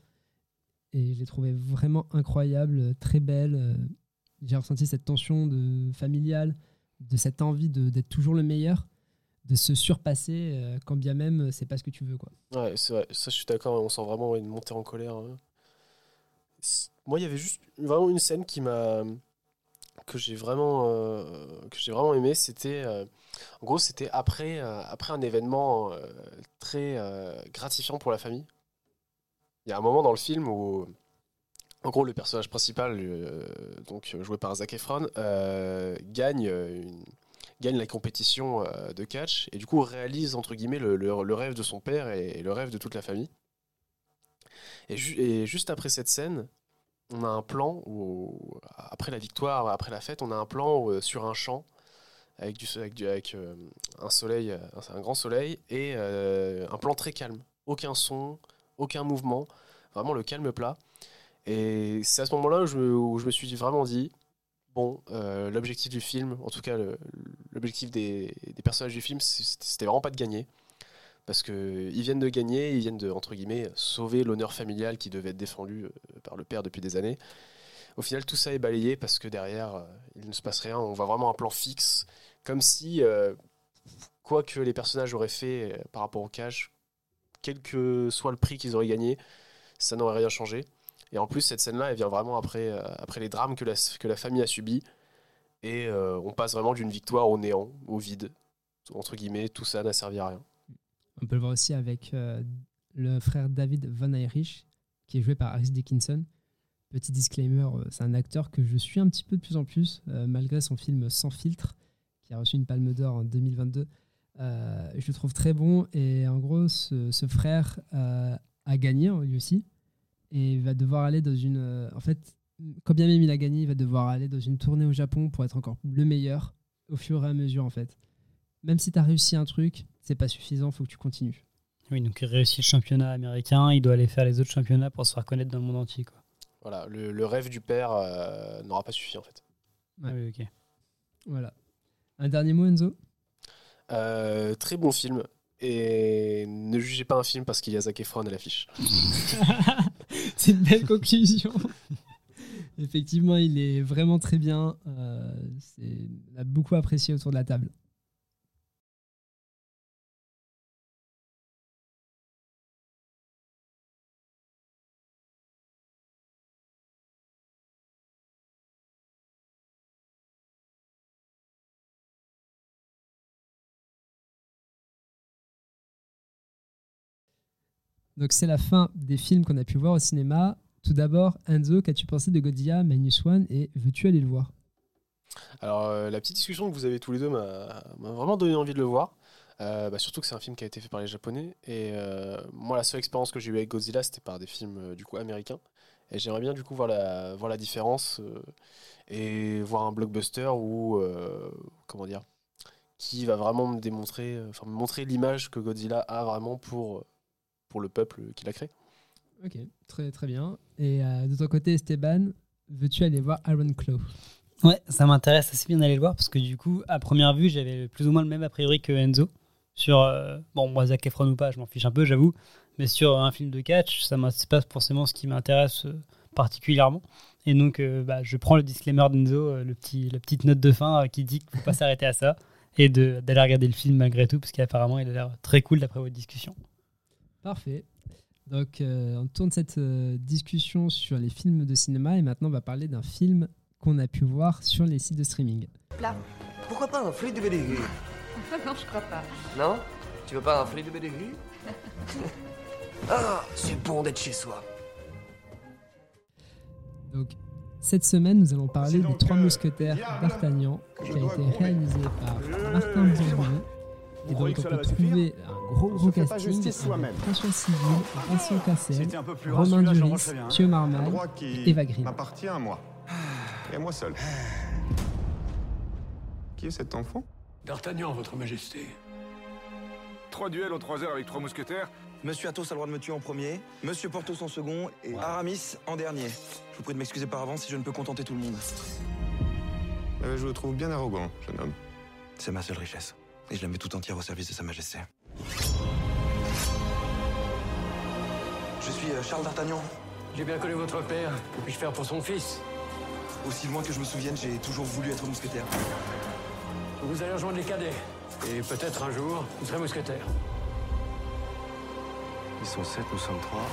Et je l'ai trouvé vraiment incroyable, très belle. J'ai ressenti cette tension de familiale, de cette envie d'être toujours le meilleur, de se surpasser euh, quand bien même euh, c'est pas ce que tu veux. Quoi. Ouais, c'est vrai, ça je suis d'accord, on sent vraiment une montée en colère. hein. Moi, il y avait juste vraiment une scène qui m'a que j'ai vraiment euh, que j'ai vraiment aimé, c'était en gros, c'était après après un événement très gratifiant pour la famille. Il y a un moment dans le film où en gros, le personnage principal, donc joué par Zac Efron, gagne, une- gagne la compétition euh, de catch et du coup réalise entre guillemets le, rêve de son père et, le rêve de toute la famille. Et, ju- et juste après cette scène, on a un plan où, après la victoire, après la fête, on a un plan euh, sur un champ avec, du, avec, euh, un soleil, un, grand soleil et un plan très calme. Aucun son, aucun mouvement, vraiment le calme plat. Et c'est à ce moment-là où je me suis vraiment dit, bon, euh, l'objectif du film, en tout cas l'objectif des, personnages du film, c'était vraiment pas de gagner. Parce qu'ils viennent de gagner, ils viennent de, entre guillemets, sauver l'honneur familial qui devait être défendu euh, par le père depuis des années. Au final, tout ça est balayé parce que derrière, euh, il ne se passe rien. On voit vraiment un plan fixe, comme si, quoi que les personnages auraient fait par rapport au cash, quel que soit le prix qu'ils auraient gagné, ça n'aurait rien changé. Et en plus, cette scène-là, elle vient vraiment après, euh, après les drames que la, que la famille a subis. Et euh, on passe vraiment d'une victoire au néant, au vide. Entre guillemets, tout ça n'a servi à rien. On peut le voir aussi avec euh, le frère David Van Eyricht, qui est joué par Harris Dickinson. Petit disclaimer, c'est un acteur que je suis un petit peu de plus en plus, malgré son film Sans filtre, qui a reçu une palme d'or en 2022. Euh, je le trouve très bon et en gros, ce, frère a gagné lui aussi et va devoir aller dans une. euh, en fait, quand bien même il a gagné, il va devoir aller dans une tournée au Japon pour être encore le meilleur au fur et à mesure en fait. Même si tu as réussi un truc, c'est pas suffisant, faut que tu continues. Oui, donc il réussit le championnat américain, il doit aller faire les autres championnats pour se faire connaître dans le monde entier. Quoi. Voilà, le, le rêve du père euh, n'aura pas suffi en fait. Ouais. Ah oui, ok. Voilà. Un dernier mot, Enzo? Euh, très bon film. Et ne jugez pas un film parce qu'il y a Zac Efron à l'affiche. C'est une belle conclusion. Effectivement, il est vraiment très bien. Euh, on a beaucoup apprécié autour de la table. Donc c'est la fin des films qu'on a pu voir au cinéma. Tout d'abord, Enzo, qu'as-tu pensé de Godzilla Minus One et veux-tu aller le voir? Alors, euh, la petite discussion que vous avez tous les deux m'a vraiment donné envie de le voir. Euh, bah, surtout que c'est un film qui a été fait par les Japonais. Et euh, moi, la seule expérience que j'ai eue avec Godzilla, c'était par des films du coup américains. Et j'aimerais bien du coup voir la, voir la différence et voir un blockbuster où, comment dire, qui va vraiment me démontrer, enfin me montrer l'image que Godzilla a vraiment pour, pour le peuple qu'il a créé. Ok, très très bien. Et euh, de ton côté, Esteban, veux-tu aller voir Iron Claw? Ouais, ça m'intéresse assez bien d'aller le voir parce que du coup, à première vue, j'avais plus ou moins le même a priori que Enzo. Sur, euh, bon, moi, Zac Efron ou pas, je m'en fiche un peu, j'avoue. Mais sur un film de catch, ça c'est pas forcément ce qui m'intéresse euh, particulièrement. Et donc, euh, bah, je prends le disclaimer d'Enzo, euh, le petit, la petite note de fin euh, qui dit qu'il ne faut pas s'arrêter à ça et d'aller regarder le film malgré tout, parce qu'apparemment, il a l'air très cool d'après votre discussion. Parfait. Donc, euh, on tourne cette euh, discussion sur les films de cinéma et maintenant on va parler d'un film qu'on a pu voir sur les sites de streaming. Plat. Pourquoi pas un fruit de BDU non, je crois pas. Non? Tu veux pas un fruit de BDU Ah, c'est bon d'être chez soi. Donc, cette semaine, nous allons parler des Trois Mousquetaires d'Artagnan, qui a été réalisé par Martin Bourboulon. Et donc, on peut trouver un gros gros fait pas casting justice soi-même. François Civil, Vincent Cassel, C'était un peu plus Romain Duris, bien. Thieu Un Marmal droit qui et Eva Green. m'appartient à moi. Et à moi seul. Qui est cet enfant? D'Artagnan, votre majesté. Trois duels en trois heures avec trois mousquetaires Monsieur Athos a le droit de me tuer en premier, Monsieur Porthos en second et Aramis en dernier. Je vous prie de m'excuser par avance si je ne peux contenter tout le monde. Euh, Je vous trouve bien arrogant, jeune homme. C'est ma seule richesse. Et je la mets tout entière au service de Sa Majesté. Je suis euh, Charles d'Artagnan. J'ai bien connu votre père. Que puis-je faire pour son fils? Aussi loin que je me souvienne, j'ai toujours voulu être mousquetaire. Vous allez rejoindre les cadets. Et peut-être un jour, vous serez mousquetaire. Ils sont sept, nous sommes trois.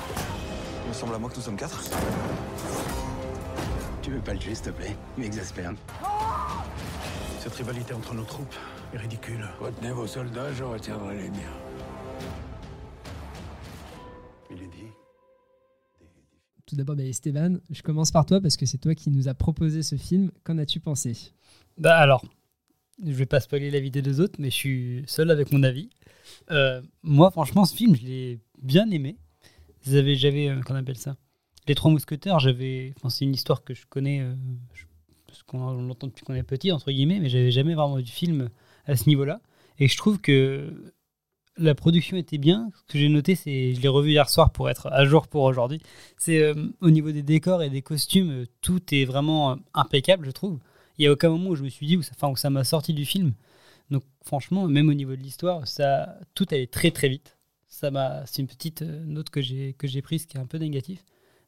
Il me semble à moi que nous sommes quatre. Tu veux pas le tuer, s'il te plaît? Il m'exaspère. Cette rivalité entre nos troupes est ridicule. Retenez vos soldats, je retiendrai les miens. Il est dit. Tout d'abord, bah, Esteban, je commence par toi parce que c'est toi qui nous a proposé ce film. Qu'en as-tu pensé? Bah alors, je vais pas spoiler l'avis des deux autres, mais je suis seul avec mon avis. Euh, moi, franchement, ce film, je l'ai bien aimé. Vous avez, j'avais, euh, qu'on appelle ça? Les Trois Mousquetaires, j'avais, enfin, c'est une histoire que je connais, euh, je- parce qu'on on l'entend depuis qu'on est petit, entre guillemets, mais j'avais jamais vraiment vu du film à ce niveau-là. Et je trouve que la production était bien. Ce que j'ai noté, c'est, je l'ai revu hier soir pour être à jour pour aujourd'hui. C'est euh, au niveau des décors et des costumes, tout est vraiment euh, impeccable, je trouve. Il y a aucun moment où je me suis dit, où ça, enfin, où ça m'a sorti du film. Donc franchement, même au niveau de l'histoire, ça, tout allait très très vite. Ça m'a, c'est une petite euh, note que j'ai que j'ai prise qui est un peu négative,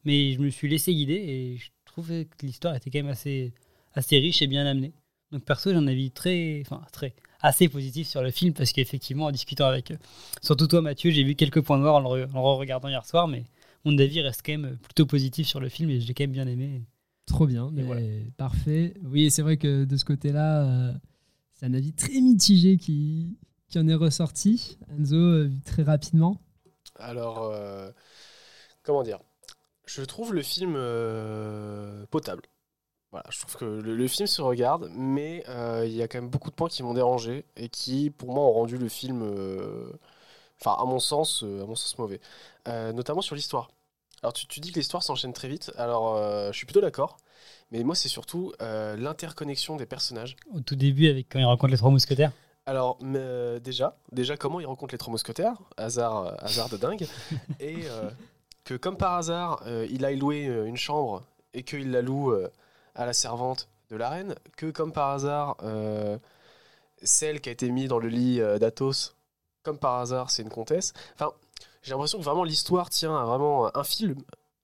mais je me suis laissé guider et je trouvais que l'histoire était quand même assez assez riche et bien amenée. Donc perso, j'ai un avis très, enfin très assez positif sur le film parce qu'effectivement, en discutant avec, euh, surtout toi Mathieu, j'ai vu quelques points noirs en le, re- en le regardant hier soir, mais mon avis reste quand même plutôt positif sur le film et j'ai quand même bien aimé. Trop bien, mais parfait. Oui, c'est vrai que de ce côté-là, euh, c'est un avis très mitigé qui, qui en est ressorti. Enzo, euh, très rapidement. Alors, euh, comment dire? Je trouve le film euh, potable. Voilà, je trouve que le, le film se regarde, mais euh, il y a quand même beaucoup de points qui m'ont dérangé et qui, pour moi, ont rendu le film, euh, enfin, à mon sens, euh, à mon sens mauvais. Notamment sur l'histoire. Alors, tu, tu dis que l'histoire s'enchaîne très vite. Alors, je suis plutôt d'accord, mais moi, c'est surtout l'interconnexion des personnages. Au tout début, avec quand il rencontre les trois mousquetaires. Alors, mais, déjà, déjà, comment il rencontre les trois mousquetaires? Hasard, hasard de dingue. et que, comme par hasard, il aille louer euh, une chambre et qu'il la loue à la servante de la reine. Que, comme par hasard, euh, celle qui a été mise dans le lit euh, d'Athos, comme par hasard, c'est une comtesse. Enfin, j'ai l'impression que vraiment l'histoire tient à vraiment un film,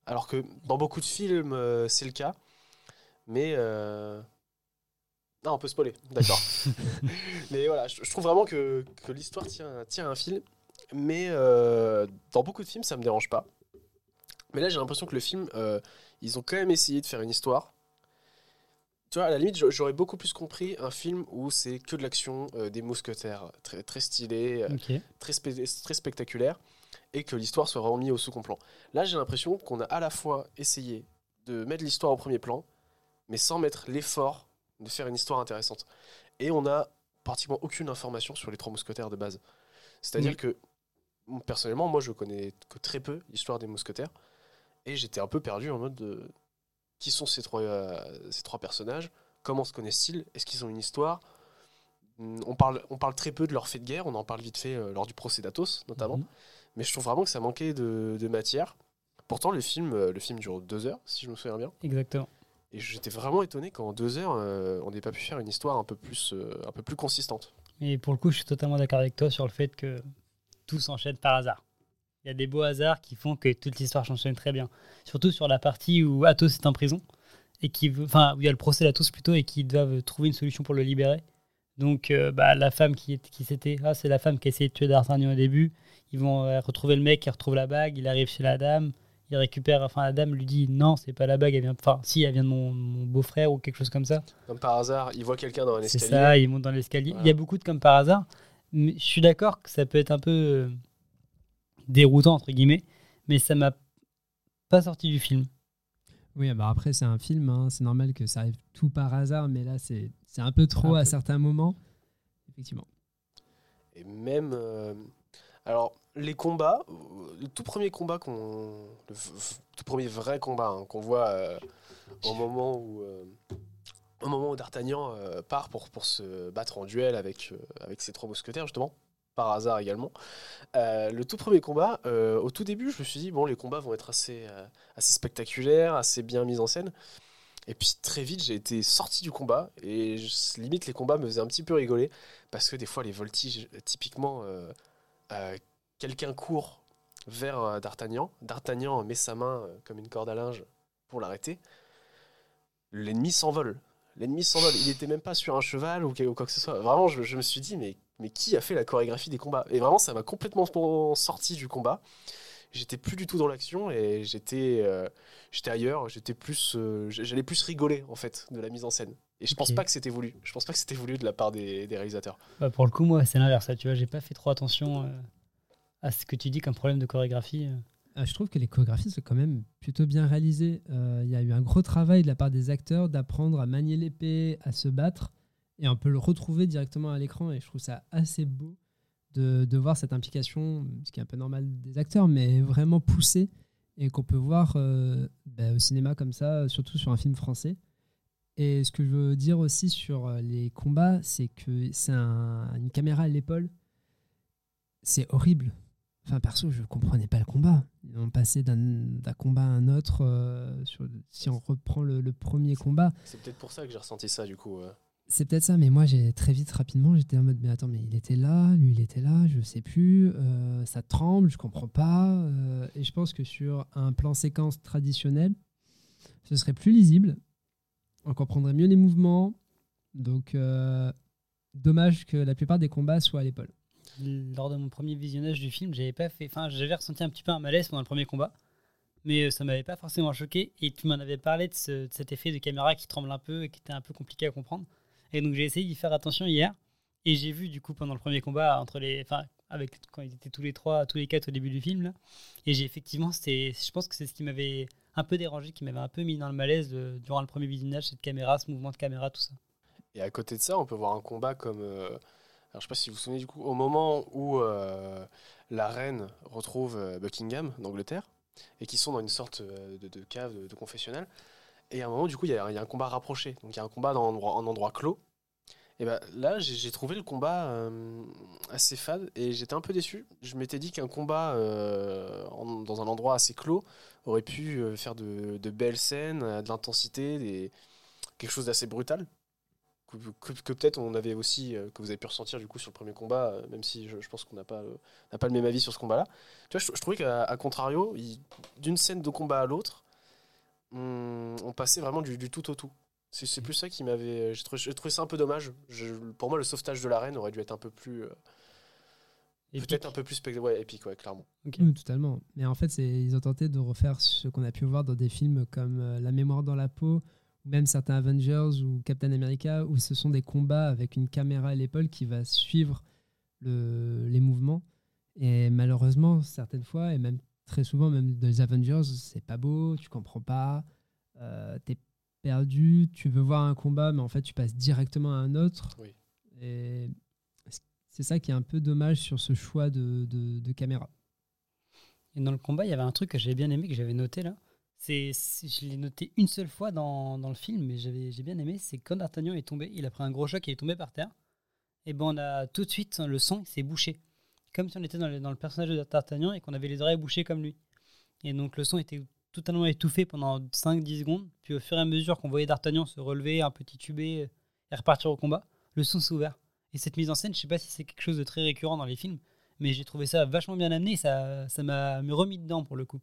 alors que dans beaucoup de films, euh, c'est le cas. Mais. non, on peut spoiler, d'accord. mais voilà, je, je trouve vraiment que, que l'histoire tient, tient à un fil. Mais dans beaucoup de films, ça me dérange pas. Mais là, j'ai l'impression que le film, ils ont quand même essayé de faire une histoire. Tu vois, à la limite, j'a- j'aurais beaucoup plus compris un film où c'est que de l'action, euh, des mousquetaires très, très stylés, euh, Ok. très, spectaculaires, et que l'histoire soit remise au second plan. Là, j'ai l'impression qu'on a à la fois essayé de mettre l'histoire au premier plan, mais sans mettre l'effort de faire une histoire intéressante. Et on a pratiquement aucune information sur les trois mousquetaires de base. C'est-à-dire Oui. que, personnellement, moi, je connais que très peu l'histoire des mousquetaires, et j'étais un peu perdu en mode de qui sont ces trois, euh, ces trois personnages, comment se connaissent-ils, est-ce qu'ils ont une histoire? Hmm, on parle, on parle très peu de leur fait de guerre, on en parle vite fait euh, lors du procès d'Athos, notamment. Mais je trouve vraiment que ça manquait de, de matière. Pourtant, le film, euh, le film dure deux heures, si je me souviens bien. Exactement. Et j'étais vraiment étonné qu'en deux heures, on n'ait pas pu faire une histoire un peu plus, un peu plus consistante. Et pour le coup, je suis totalement d'accord avec toi sur le fait que tout s'enchaîne par hasard. Il y a des beaux hasards qui font que toute l'histoire s'enchaîne très bien. Surtout sur la partie où Athos est en prison et qui veut, enfin où il y a le procès d'Athos plutôt et qui doivent trouver une solution pour le libérer. Donc euh, bah, la femme qui, qui c'était, ah, c'est la femme qui a essayé de tuer D'Artagnan au début. Ils vont euh, retrouver le mec, il retrouve la bague, il arrive chez la dame, il récupère, enfin la dame lui dit non, c'est pas la bague, elle vient, enfin si, elle vient de mon, mon beau-frère ou quelque chose comme ça. Comme par hasard, il voit quelqu'un dans un C'est escalier. ça, il monte dans l'escalier. Il y a beaucoup de comme par hasard. Mais je suis d'accord que ça peut être un peu euh, déroutant, entre guillemets, mais ça m'a pas sorti du film. Oui, bah après, c'est un film, hein, c'est normal que ça arrive tout par hasard, mais là, c'est un peu trop Un à peu. certains moments. Effectivement. Et même. euh, alors, les combats, euh, le tout premier combat qu'on. Le tout premier vrai combat hein, qu'on voit euh, au moment où. euh, au moment où D'Artagnan euh, part pour, pour se battre en duel avec, euh, avec ses trois mousquetaires, justement, par hasard également. Euh, le tout premier combat, euh, au tout début, je me suis dit, bon, les combats vont être assez, euh, assez spectaculaires, assez bien mis en scène. Et puis très vite, j'ai été sorti du combat et je- limite les combats me faisaient un petit peu rigoler parce que des fois les voltiges, typiquement, quelqu'un court vers D'Artagnan, D'Artagnan met sa main comme une corde à linge pour l'arrêter, l'ennemi s'envole. L'ennemi s'envole. Il n'était même pas sur un cheval ou, quoi que ce soit. Vraiment, je, je me suis dit, mais, mais qui a fait la chorégraphie des combats? Et vraiment, ça m'a complètement sorti du combat. J'étais plus du tout dans l'action et j'étais euh, j'étais ailleurs. J'étais plus, euh, j'allais plus rigoler en fait de la mise en scène. Et je pense pas que c'était voulu. Je pense pas que c'était voulu de la part des, des réalisateurs. Bah, pour le coup, moi, c'est l'inverse. Tu vois, j'ai pas fait trop attention euh, à ce que tu dis comme problème de chorégraphie. Euh. Je trouve que les chorégraphies sont quand même plutôt bien réalisées. Euh, Il y a eu un gros travail de la part des acteurs d'apprendre à manier l'épée, à se battre, et on peut le retrouver directement à l'écran. Et je trouve ça assez beau de, voir cette implication, ce qui est un peu normal des acteurs, mais vraiment poussée, et qu'on peut voir euh, bah, au cinéma comme ça, surtout sur un film français. Et ce que je veux dire aussi sur les combats, c'est que c'est un- une caméra à l'épaule. C'est horrible. Enfin, perso, je comprenais pas le combat. Ils ont passé d'un combat à un autre. euh, sur, si on reprend le, le premier combat, C'est peut-être pour ça que j'ai ressenti ça du coup. euh. c'est peut-être ça, mais moi, j'ai très vite, rapidement, j'étais en mode, mais attends, mais il était là, lui, il était là, je sais plus, euh, ça tremble, je comprends pas. euh, et je pense que sur un plan séquence traditionnel, ce serait plus lisible, on comprendrait mieux les mouvements. Donc, dommage que la plupart des combats soient à l'épaule. Lors de mon premier visionnage du film, j'avais pas fait. Enfin, j'avais ressenti un petit peu un malaise pendant le premier combat, mais euh, ça m'avait pas forcément choqué. Et tu m'en avais parlé de, ce- de cet effet de caméra qui tremble un peu et qui était un peu compliqué à comprendre. Et donc j'ai essayé d'y faire attention hier. Et j'ai vu du coup pendant le premier combat entre les, enfin, avec quand ils étaient tous les trois, tous les quatre au début du film. Et j'ai effectivement, c'était, je pense que c'est ce qui m'avait un peu dérangé, qui m'avait un peu mis dans le malaise de- durant le premier visionnage, cette caméra, ce mouvement de caméra, tout ça. Et à côté de ça, on peut voir un combat comme. euh, alors, je sais pas si vous vous souvenez du coup, au moment où euh, la reine retrouve euh, Buckingham d'Angleterre et qui sont dans une sorte euh, de, cave, de, de confessionnal. Et à un moment, du coup, il y, a un combat rapproché. Donc, il y a un combat dans un endroit, en endroit clos. Et ben là, j'ai trouvé le combat assez fade et j'étais un peu déçu. Je m'étais dit qu'un combat dans un endroit assez clos aurait pu faire de, belles scènes, de l'intensité, quelque chose d'assez brutal que, que- que peut-être on avait aussi, euh, que vous avez pu ressentir du coup sur le premier combat, euh, même si je, je pense qu'on n'a pas, euh, n'a pas le même avis sur ce combat-là. Tu vois, je, je trouvais qu'à contrario, d'une scène de combat à l'autre, on, on passait vraiment du, du tout au tout. C'est c'est plus ça qui m'avait. J'ai trouvé, trouvé ça un peu dommage. Je- pour moi, le sauvetage de la reine aurait dû être un peu plus. euh, Peut-être un peu plus ouais, épique, ouais, clairement. Oui, totalement. Mais en fait, ils ont tenté de refaire ce qu'on a pu voir dans des films comme euh, La mémoire dans la peau, même certains Avengers ou Captain America, où ce sont des combats avec une caméra à l'épaule qui va suivre le- les mouvements. Et malheureusement, certaines fois, et même très souvent, même dans les Avengers, c'est pas beau, tu comprends pas, euh, t'es perdu, tu veux voir un combat, mais en fait, tu passes directement à un autre. Oui. Et c'est ça qui est un peu dommage sur ce choix de, de, de caméra. Et dans le combat, il y avait un truc que j'avais bien aimé, que j'avais noté là. C'est, je l'ai noté une seule fois dans, dans le film, mais j'avais, j'ai bien aimé. C'est quand D'Artagnan est tombé, il a pris un gros choc il est tombé par terre. Et ben on a tout de suite le sang s'est bouché, comme si on était dans le, dans le personnage de D'Artagnan et qu'on avait les oreilles bouchées comme lui. Et donc le son était totalement étouffé pendant 5-10 secondes. Puis au fur et à mesure qu'on voyait D'Artagnan se relever, un petit tubé et repartir au combat, le son s'est ouvert. Et cette mise en scène, je sais pas si c'est quelque chose de très récurrent dans les films, mais j'ai trouvé ça vachement bien amené. Ça, ça m'a remis dedans pour le coup.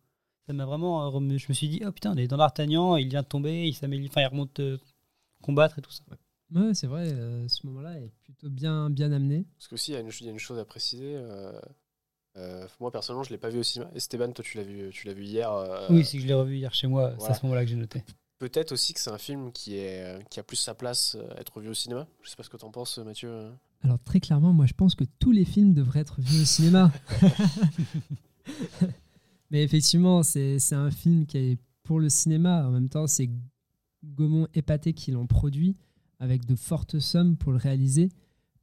Ça m'a vraiment. remis- Je me suis dit, oh putain, on est dans D'Artagnan, il vient de tomber, il s'améliore, enfin il remonte euh, combattre et tout ça. Ouais, c'est vrai, euh, ce moment-là est plutôt bien, bien amené. Parce qu'aussi, il y, a une- il y a une chose à préciser. euh, euh, moi, personnellement, je l'ai pas vu au cinéma. Esteban, toi, tu l'as vu, tu l'as vu hier. euh, oui, c'est que je l'ai revu hier chez moi, c'est à ce moment-là que j'ai noté. Peut-être aussi que c'est un film qui, est, euh, qui a plus sa place euh, à être vu au cinéma. Je sais pas ce que t'en penses, Mathieu. Alors très clairement, moi je pense que tous les films devraient être vus au cinéma. Mais effectivement, c'est un film qui est pour le cinéma. En même temps, c'est Gaumont et Pathé qui l'ont produit avec de fortes sommes pour le réaliser.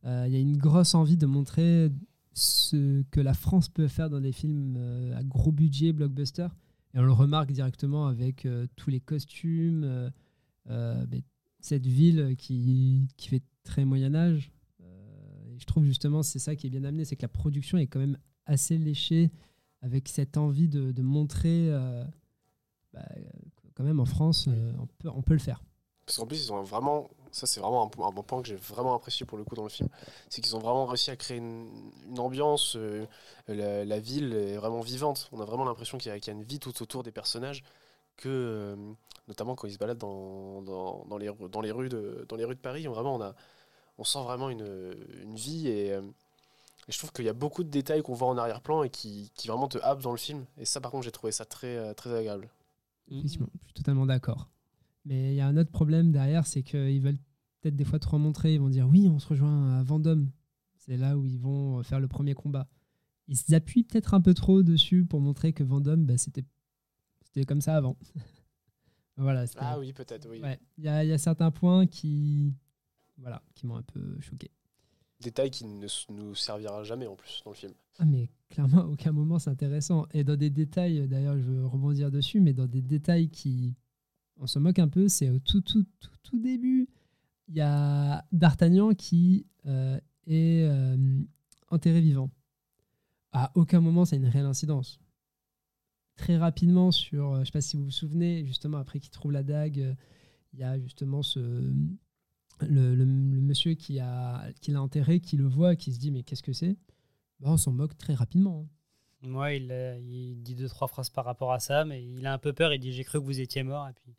Euh, Il y a une grosse envie de montrer ce que la France peut faire dans des films euh, à gros budget, blockbuster. Et on le remarque directement avec euh, tous les costumes, cette ville qui, qui fait très Moyen Âge. Je trouve justement c'est ça qui est bien amené, c'est que la production est quand même assez léchée avec cette envie de, de montrer euh, bah, quand même en France, euh, on, peut, on peut le faire. Parce qu'en plus, ils ont vraiment. Ça, c'est vraiment un, bon point que j'ai vraiment apprécié pour le coup dans le film. C'est qu'ils ont vraiment réussi à créer une, une ambiance. euh, la, la ville est vraiment vivante. On a vraiment l'impression qu'il y, a- qu'il y a une vie tout autour des personnages. Que, euh, notamment quand ils se baladent dans, dans, dans les, ru- dans, les rues de, dans les rues de Paris, on, vraiment, on, a, on sent vraiment une, une vie. Et, euh, et je trouve qu'il y a beaucoup de détails qu'on voit en arrière-plan et qui, qui vraiment te happent dans le film. Et ça, par contre, j'ai trouvé ça très, euh, très agréable. Effectivement, je suis totalement d'accord. Mais il y a un autre problème derrière, c'est qu'ils veulent peut-être des fois trop montrer. Ils vont dire oui, on se rejoint à Vendôme. C'est là où ils vont faire le premier combat. Ils appuient peut-être un peu trop dessus pour montrer que Vendôme, bah, c'était c'était comme ça avant. voilà. Ah oui, peut-être, oui. Ouais, il y, a, il y a certains points qui, voilà, qui m'ont un peu choqué. Détail qui ne nous servira jamais en plus dans le film. Ah mais clairement, à aucun moment c'est intéressant. Et dans des détails, d'ailleurs, je veux rebondir dessus, mais dans des détails qui, on se moque un peu, c'est au tout, tout, tout, tout début, il y a D'Artagnan qui euh, est euh, enterré vivant. À aucun moment, c'est une réelle incidence. Très rapidement, sur, euh, je sais pas si vous vous souvenez, justement après qu'il trouve la dague, euh, il y a justement ce, le, le- le monsieur qui a qui l'a enterré, qui le voit, qui se dit mais qu'est-ce que c'est? Bah, On s'en moque très rapidement. hein. Moi, il, euh, il dit deux, trois phrases par rapport à ça, mais il a un peu peur. Il dit J'ai cru que vous étiez mort. Et puis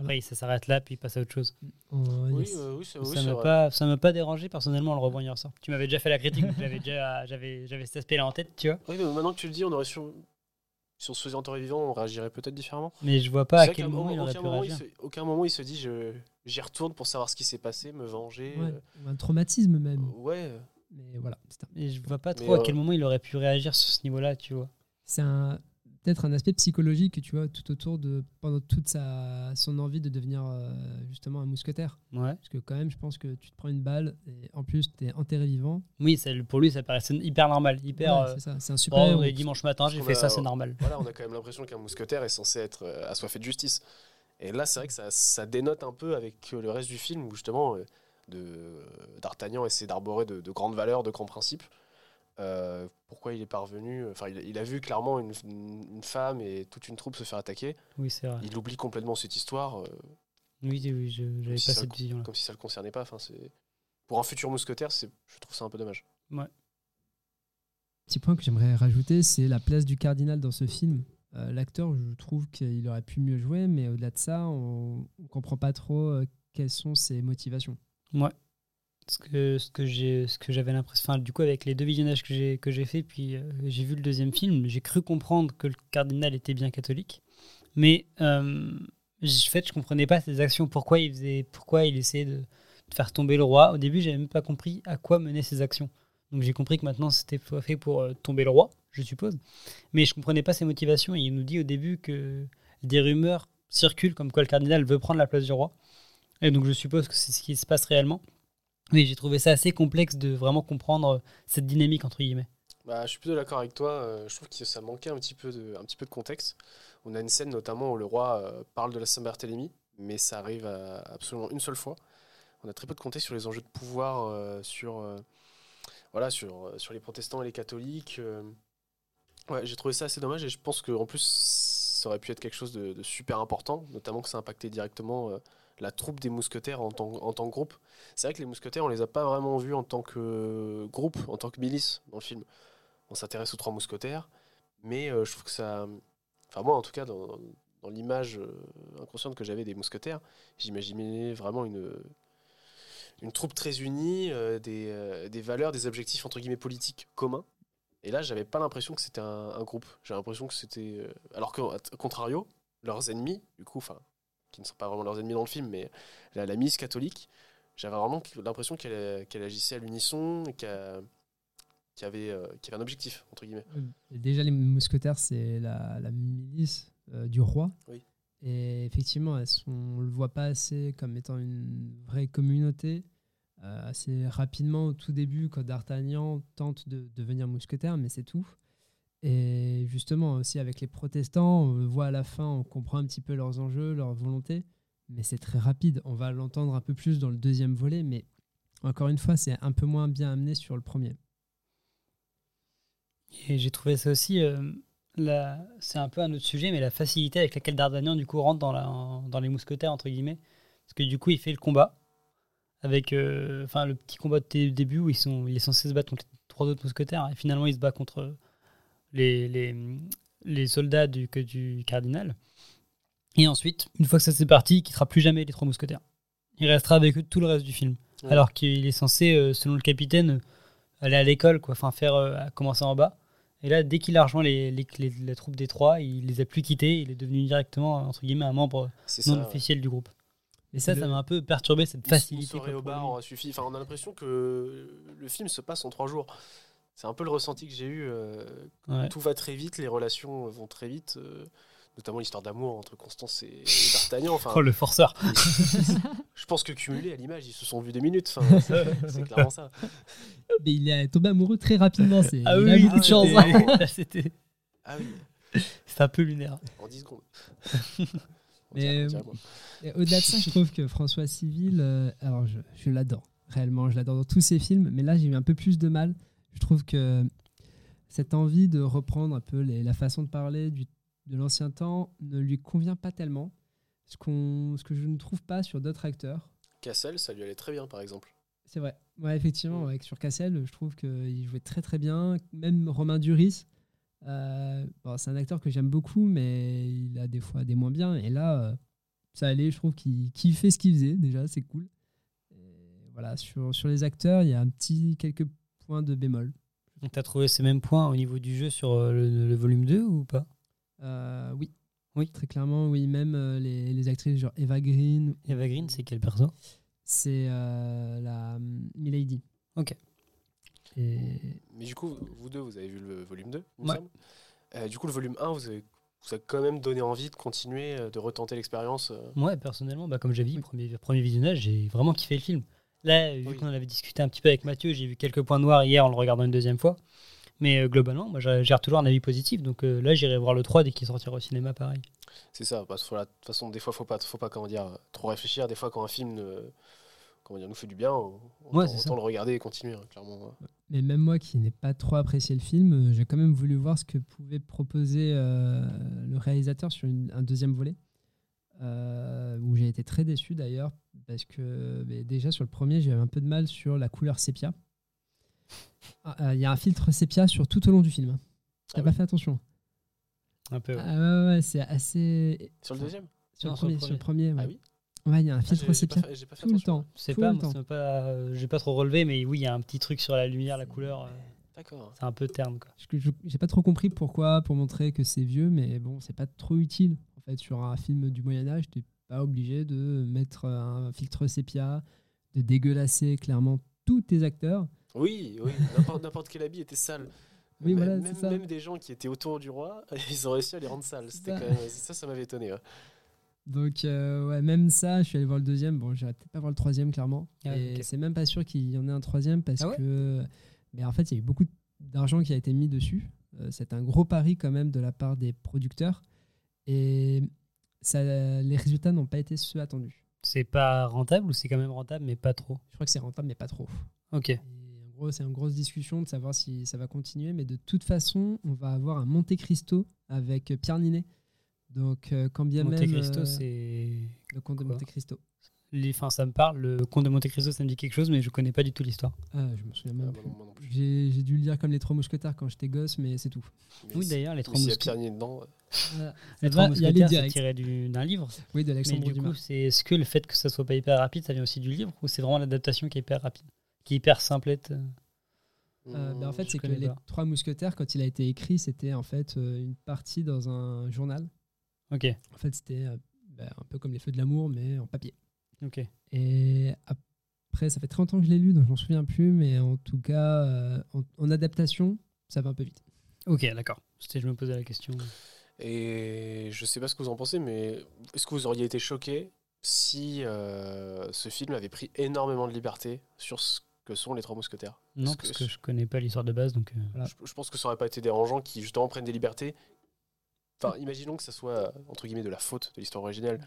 après, ça s'arrête là, puis il passe à autre chose. Oh, Oui, yes. euh, oui, ça c'est m'a pas, ça m'a pas dérangé personnellement en le revoyant hier soir. Tu m'avais déjà fait la critique, j'avais déjà, j'avais, j'avais cet aspect-là en tête, tu vois. Oui, mais maintenant que tu le dis, on aurait su. Si on se faisait enterrer vivant, on réagirait peut-être différemment. Mais je vois pas à quel moment il aurait aucun pu moment, réagir. se- aucun moment il se dit je, j'y retourne pour savoir ce qui s'est passé, me venger. Ouais, euh, ou un traumatisme même. ouais. Mais voilà. Et je vois pas Mais, trop à euh, quel moment il aurait pu réagir sur ce niveau-là, tu vois. C'est un peut-être un aspect psychologique que tu vois tout autour de pendant toute sa son envie de devenir euh, justement un mousquetaire. Ouais. Parce que quand même, je pense que tu te prends une balle et en plus tu es enterré vivant. Oui, ça, pour lui, ça paraissait hyper normal, hyper. Ouais, euh, c'est ça, c'est un super-héros. et dimanche matin, j'ai fait ça, c'est normal. Voilà, on a quand même l'impression qu'un mousquetaire est censé être euh, assoiffé de justice. Et là, c'est vrai que ça, ça dénote un peu avec euh, le reste du film où justement euh, de, D'Artagnan essaie d'arborer de, de grandes valeurs, de grands principes. Euh, pourquoi il est parvenu Enfin, il, il a vu clairement une, une femme et toute une troupe se faire attaquer. Oui, c'est vrai. Il oublie complètement cette histoire. Oui, oui, j'avais si pas ça cette le- vision-là. Comme si ça le concernait pas. Enfin, c'est pour un futur mousquetaire, c'est, je trouve ça un peu dommage. Ouais. Petit point que j'aimerais rajouter, c'est la place du cardinal dans ce film. Euh, L'acteur, je trouve qu'il aurait pu mieux jouer, mais au-delà de ça, on ne comprend pas trop euh, quelles sont ses motivations. Ouais. Ce que, ce que j'ai ce que j'avais l'impression enfin du coup avec les deux visionnages que j'ai que j'ai fait puis euh, j'ai vu le deuxième film j'ai cru comprendre que le cardinal était bien catholique mais euh, en fait je comprenais pas ses actions pourquoi il faisait pourquoi il essayait de, de faire tomber le roi au début j'avais même pas compris à quoi menaient ses actions donc j'ai compris que maintenant c'était fait pour euh, tomber le roi je suppose mais je comprenais pas ses motivations et il nous dit au début que des rumeurs circulent comme quoi le cardinal veut prendre la place du roi et donc je suppose que c'est ce qui se passe réellement oui, j'ai trouvé ça assez complexe de vraiment comprendre cette dynamique entre guillemets. Bah, je suis plutôt d'accord avec toi. euh, je trouve que ça manquait un petit, peu de, un petit peu de contexte. On a une scène notamment où le roi euh, parle de la Saint-Barthélemy, mais ça arrive absolument une seule fois. On a très peu de contexte sur les enjeux de pouvoir, euh, sur, euh, voilà, sur, euh, sur les protestants et les catholiques. euh. Ouais, j'ai trouvé ça assez dommage et je pense qu'en plus, ça aurait pu être quelque chose de, super important, notamment que ça impactait directement euh, la troupe des mousquetaires en tant, en tant que groupe. C'est vrai que les mousquetaires, on les a pas vraiment vus en tant que groupe, en tant que milice dans le film. On s'intéresse aux trois mousquetaires, mais je trouve que ça. Enfin, moi, en tout cas, dans, dans l'image inconsciente que j'avais des mousquetaires, j'imaginais vraiment une, une troupe très unie, euh, des, euh, des valeurs, des objectifs entre guillemets politiques communs. Et là, j'avais pas l'impression que c'était un, un groupe. J'ai l'impression que c'était. euh, alors qu'au à contrario, leurs ennemis, du coup, enfin, qui ne sont pas vraiment leurs ennemis dans le film, mais la, la milice catholique, j'avais vraiment l'impression qu'elle qu'elle agissait à l'unisson, et qu'elle y avait, euh, avait un objectif, entre guillemets. Et Déjà, les mousquetaires, c'est la, la milice euh, du roi. Oui. Et effectivement, elles sont- on ne le voit pas assez comme étant une vraie communauté. Euh, assez rapidement, au tout début, quand D'Artagnan tente de devenir mousquetaire, mais c'est tout. Et justement, aussi avec les protestants, on le voit à la fin, on comprend un petit peu leurs enjeux, leurs volontés, mais c'est très rapide. On va l'entendre un peu plus dans le deuxième volet, mais encore une fois, c'est un peu moins bien amené sur le premier. Et j'ai trouvé ça aussi, euh, c'est un peu un autre sujet, mais la facilité avec laquelle D'Artagnan du coup rentre dans, la, dans les mousquetaires entre guillemets, parce que du coup il fait le combat avec, euh, enfin le petit combat de dé- début où ils sont, il est censé se battre contre les trois autres mousquetaires et finalement il se bat contre les, les, les soldats du, du cardinal. Et ensuite, une fois que ça c'est parti, il quittera plus jamais les trois mousquetaires. Il restera avec eux tout le reste du film, Ouais. alors qu'il est censé, euh, selon le capitaine, aller à l'école, quoi, enfin faire euh, commencer en bas. Et là, dès qu'il a rejoint les, les, les- la troupe des trois, il les a plus quittés, il est devenu directement, entre guillemets, un membre non ça, officiel du groupe. Et ça, ça m'a un peu perturbé, cette Une facilité. soirée quoi, au bar lui. aura suffi. Enfin, on a l'impression que le film se passe en trois jours. C'est un peu le ressenti que j'ai eu. euh, Ouais. Tout va très vite, les relations vont très vite. euh, notamment l'histoire d'amour entre Constance et, et D'Artagnan. Enfin, Oh, le forceur. Je pense que cumulé à l'image, ils se sont vus des minutes. Enfin, c'est clairement ça. Mais il est tombé amoureux très rapidement. C'est, Ah il oui, a oui, beaucoup de chance. c'était- là, c'était. Ah oui. C'est un peu lunaire. En 10 secondes. Mais euh, au-delà de ça, je trouve que François Civil, euh, alors je, je l'adore, réellement, je l'adore dans tous ses films, mais là j'ai eu un peu plus de mal. Je trouve que cette envie de reprendre un peu les- la façon de parler du, de l'ancien temps ne lui convient pas tellement, ce, qu'on, ce que je ne trouve pas sur d'autres acteurs. Cassel, ça lui allait très bien, par exemple. C'est vrai. Ouais, effectivement, ouais, sur Cassel, je trouve qu'il jouait très très bien. Même Romain Duris, euh, bon, c'est un acteur que j'aime beaucoup, mais il a des fois des moins bien. Et là, euh, ça allait, je trouve qu'il fait ce qu'il faisait, déjà, c'est cool. Et voilà, sur, sur les acteurs, il y a un petit quelques points de bémol. Donc, t'as trouvé ces mêmes points au niveau du jeu sur euh, le, le volume 2 ou pas? Euh, oui. Oui. Très clairement, oui. Même les, les actrices, genre Eva Green. Eva Green, c'est quel perso? C'est la hum, Milady. Ok. Et Mais du coup, vous deux, vous avez vu le volume 2, il me Ouais. Euh, du coup, le volume 1, vous avez, vous a quand même donné envie de continuer, euh, de retenter l'expérience. euh. Moi, personnellement, bah, comme j'ai dit, premier, premier visionnage, j'ai vraiment kiffé le film. Là, vu Oui. qu'on en avait discuté un petit peu avec Mathieu, j'ai vu quelques points noirs hier en le regardant une deuxième fois. Mais euh, globalement, moi, j'ai toujours un avis positif. Donc euh, là, j'irai voir le 3 dès qu'il sortira au cinéma, pareil. C'est ça, parce que voilà, de toute façon, des fois, faut pas, faut pas comment dire, trop réfléchir. Des fois, quand un film ne- comment dire, nous fait du bien, on, Ouais, le regarder et continuer, hein, clairement. ouais. Mais même moi qui n'ai pas trop apprécié le film, euh, j'ai quand même voulu voir ce que pouvait proposer euh, le réalisateur sur une- un deuxième volet. euh, où j'ai été très déçu d'ailleurs, parce que mais déjà sur le premier, j'ai eu un peu de mal sur la couleur sépia. Ah, euh, Il y a un filtre sépia sur tout au long du film. T'as Ah pas oui. fait attention Un peu. ouais. Ah ouais, ouais, c'est assez. Sur le deuxième? Sur Non, le sur le premier, sur le premier. premier. Ah oui Ouais, il y a un Ah, filtre fait tout le temps. C'est pas, pas, euh, j'ai pas trop relevé, mais oui, il y a un petit truc sur la lumière, la couleur. euh, D'accord. c'est un peu terne, quoi. J'ai pas trop compris pourquoi, pour montrer que c'est vieux, mais bon, c'est pas trop utile. En fait, sur un film du Moyen-Âge, t'es pas obligé de mettre un filtre sépia, de dégueulasser clairement tous tes acteurs. Oui, oui, n'importe quel habit était sale. Oui, même, voilà, même, c'est ça. même des gens qui étaient autour du roi, ils ont réussi à les rendre sales. C'était Ça. quand même, ça, ça m'avait étonné. ouais. Donc, euh, ouais, même ça, je suis allé voir le deuxième. Bon, j'irai peut-être pas voir le troisième, clairement. Ah, et ok. c'est même pas sûr qu'il y en ait un troisième parce Ah ouais que. Mais en fait, il y a eu beaucoup d'argent qui a été mis dessus. Euh, c'est un gros pari quand même de la part des producteurs. Et ça, les résultats n'ont pas été ceux attendus. C'est pas rentable ou c'est quand même rentable, mais pas trop? Je crois que c'est rentable, mais pas trop. Ok. Et en gros, c'est une grosse discussion de savoir si ça va continuer. Mais de toute façon, on va avoir un Monte Cristo avec Pierre Ninet Donc, euh, quand bien Monte même. Cristo, euh, c'est. Le Comte de Monte Cristo. Les- Enfin, ça me parle. Le Comte de Monte Cristo, ça me dit quelque chose, mais je connais pas du tout l'histoire. Ah, je me souviens même plus. J'ai j'ai dû le lire comme les Trois Mousquetaires quand j'étais gosse, mais c'est tout. Oui, d'ailleurs, les Mais Trois s'il y a Mousquetaires. Pierre Ninet dedans. euh, Voilà. Les Trois y Mousquetaires, c'est direct. tiré du- d'un livre. Oui, de Mais Alexandre du Dumas. coup, c'est est-ce que le fait que ça soit pas hyper rapide, ça vient aussi du livre ou c'est vraiment l'adaptation qui est hyper rapide, qui est hyper simplette euh Euh, bah, en fait, Je c'est que les. Trois Mousquetaires, quand il a été écrit, c'était en fait euh, une partie dans un journal. Ok. En fait, c'était euh, bah, un peu comme les Feux de l'amour, mais en papier. Ok. Et après, ça fait très longtemps que je l'ai lu, donc je m'en souviens plus, mais en tout cas, euh, en, en adaptation, ça va un peu vite. Ok, d'accord. C'était, je me posais la question. Et je sais pas ce que vous en pensez, mais est-ce que vous auriez été choqué si euh, ce film avait pris énormément de liberté sur ce que sont les Trois Mousquetaires? Non, parce que je connais pas l'histoire de base, donc. euh, je, je pense que ça aurait pas été dérangeant qu'ils justement prennent des libertés. Enfin, imaginons que ça soit entre guillemets de la faute de l'histoire originelle,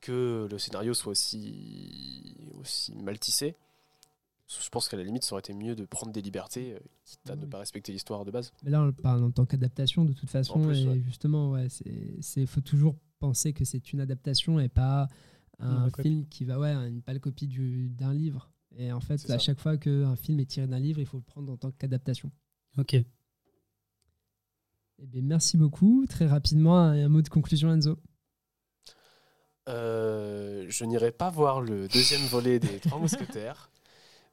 que le scénario soit aussi aussi mal tissé. Je pense qu'à la limite, ça aurait été mieux de prendre des libertés, euh, quitte à ne pas respecter l'histoire de base. Mais là, on le parle en tant qu'adaptation, de toute façon. Plus, et ouais. justement, ouais, c'est, faut toujours penser que c'est une adaptation et pas un copie. film qui va, ouais, une pâle copie du, d'un livre. Et en fait, à ça. chaque fois qu'un film est tiré d'un livre, il faut le prendre en tant qu'adaptation. Ok. Eh bien, merci beaucoup. Très rapidement, un, mot de conclusion, Enzo. Euh, je n'irai pas voir le deuxième volet des Trois Mousquetaires,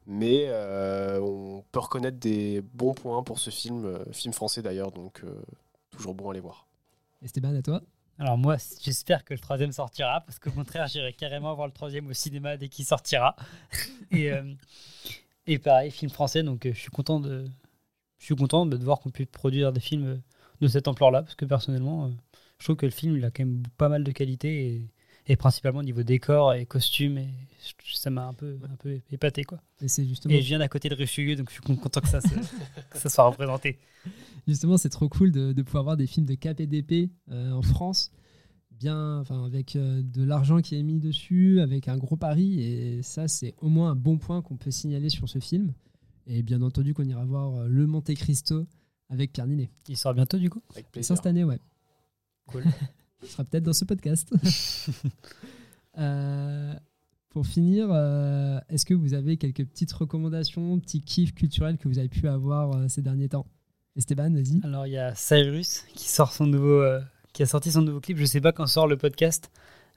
mais euh, on peut reconnaître des bons points pour ce film, euh, film français d'ailleurs, donc euh, toujours bon à aller voir. Esteban, à toi. Alors moi, j'espère que le troisième sortira, parce qu'au contraire, j'irai carrément voir le troisième au cinéma dès qu'il sortira. et, euh, et pareil, film français, donc euh, je suis content de, je suis content de voir qu'on puisse produire des films euh, de cette ampleur-là, parce que personnellement, euh, je trouve que le film, il a quand même pas mal de qualité, et, et principalement au niveau décor et costumes, et je- ça m'a un peu, un peu épaté, quoi. Et c'est justement. Et je viens d'à côté de Richelieu, donc je suis content que ça, se- que ça soit représenté. Justement, c'est trop cool de, de pouvoir voir des films de KPDP euh, en France, bien, enfin, avec euh, de l'argent qui est mis dessus, avec un gros pari. Et ça, c'est au moins un bon point qu'on peut signaler sur ce film. Et bien entendu, qu'on ira voir euh, Le Monte Cristo avec Pierre Ninet. Il sort bientôt, du coup Avec Il plaisir. cette année, ouais. Cool. Ce sera peut-être dans ce podcast. Euh, pour finir, euh, est-ce que vous avez quelques petites recommandations, petits kiffs culturels que vous avez pu avoir euh, ces derniers temps? Esteban, vas-y. Alors il y a Cyrus qui sort son nouveau, euh, qui a sorti son nouveau clip. Je sais pas quand sort le podcast,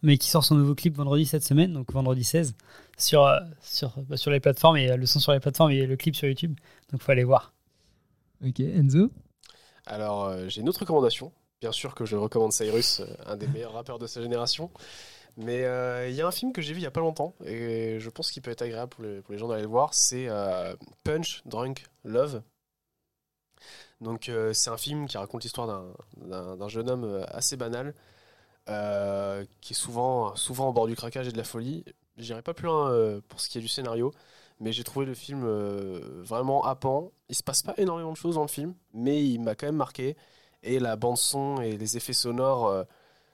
mais qui sort son nouveau clip vendredi cette semaine, donc vendredi 16, sur euh, sur bah, sur les plateformes et euh, le son sur les plateformes et le clip sur YouTube. Donc faut aller voir. Ok, Enzo Alors, euh, j'ai une autre recommandation. Bien sûr que je recommande Cyrus, euh, un des meilleurs rappeurs de sa génération. Mais euh, il y a un film que j'ai vu il y a pas longtemps et je pense qu'il peut être agréable pour les, pour les gens d'aller le voir. C'est Punch Drunk Love. Donc, c'est un film qui raconte l'histoire d'un- jeune homme assez banal qui est souvent, souvent au bord du craquage et de la folie. J'irai pas plus loin pour ce qui est du scénario, mais j'ai trouvé le film euh, vraiment happant. Il se passe pas énormément de choses dans le film, mais il m'a quand même marqué. Et la bande son et les effets sonores euh,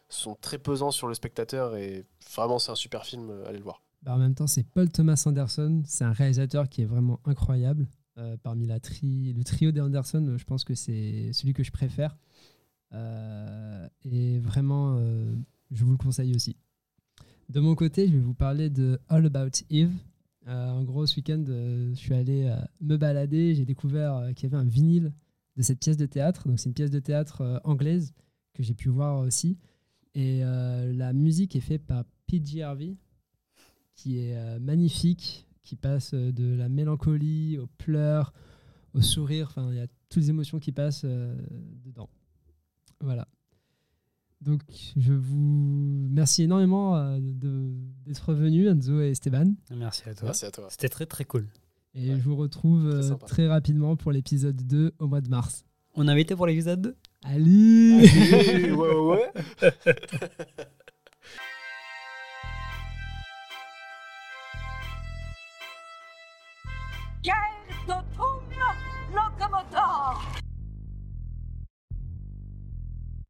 sont très pesants sur le spectateur et vraiment c'est un super film. euh, allez le voir. Bah, en même temps, c'est Paul Thomas Anderson. C'est un réalisateur qui est vraiment incroyable. Parmi la tri le trio des Anderson, euh, je pense que c'est celui que je préfère. Et vraiment, je vous le conseille aussi. De mon côté, je vais vous parler de All About Eve. Euh, en gros, ce week-end, euh, je suis allé euh, me balader. J'ai découvert euh, qu'il y avait un vinyle de cette pièce de théâtre. Donc, c'est une pièce de théâtre anglaise que j'ai pu voir aussi. Et la musique est faite par P.G. Harvey, qui est magnifique, qui passe de la mélancolie aux pleurs, au sourire. Enfin, il y a toutes les émotions qui passent dedans. Voilà. Donc, je vous remercie énormément euh, de- d'être revenus, Enzo et Esteban. Merci à toi. Merci à toi. C'était très très cool. Et je vous retrouve euh, très rapidement pour l'épisode 2 au mois de mars. On a invité pour l'épisode 2 Allez, Allez, ouais, ouais. De locomotor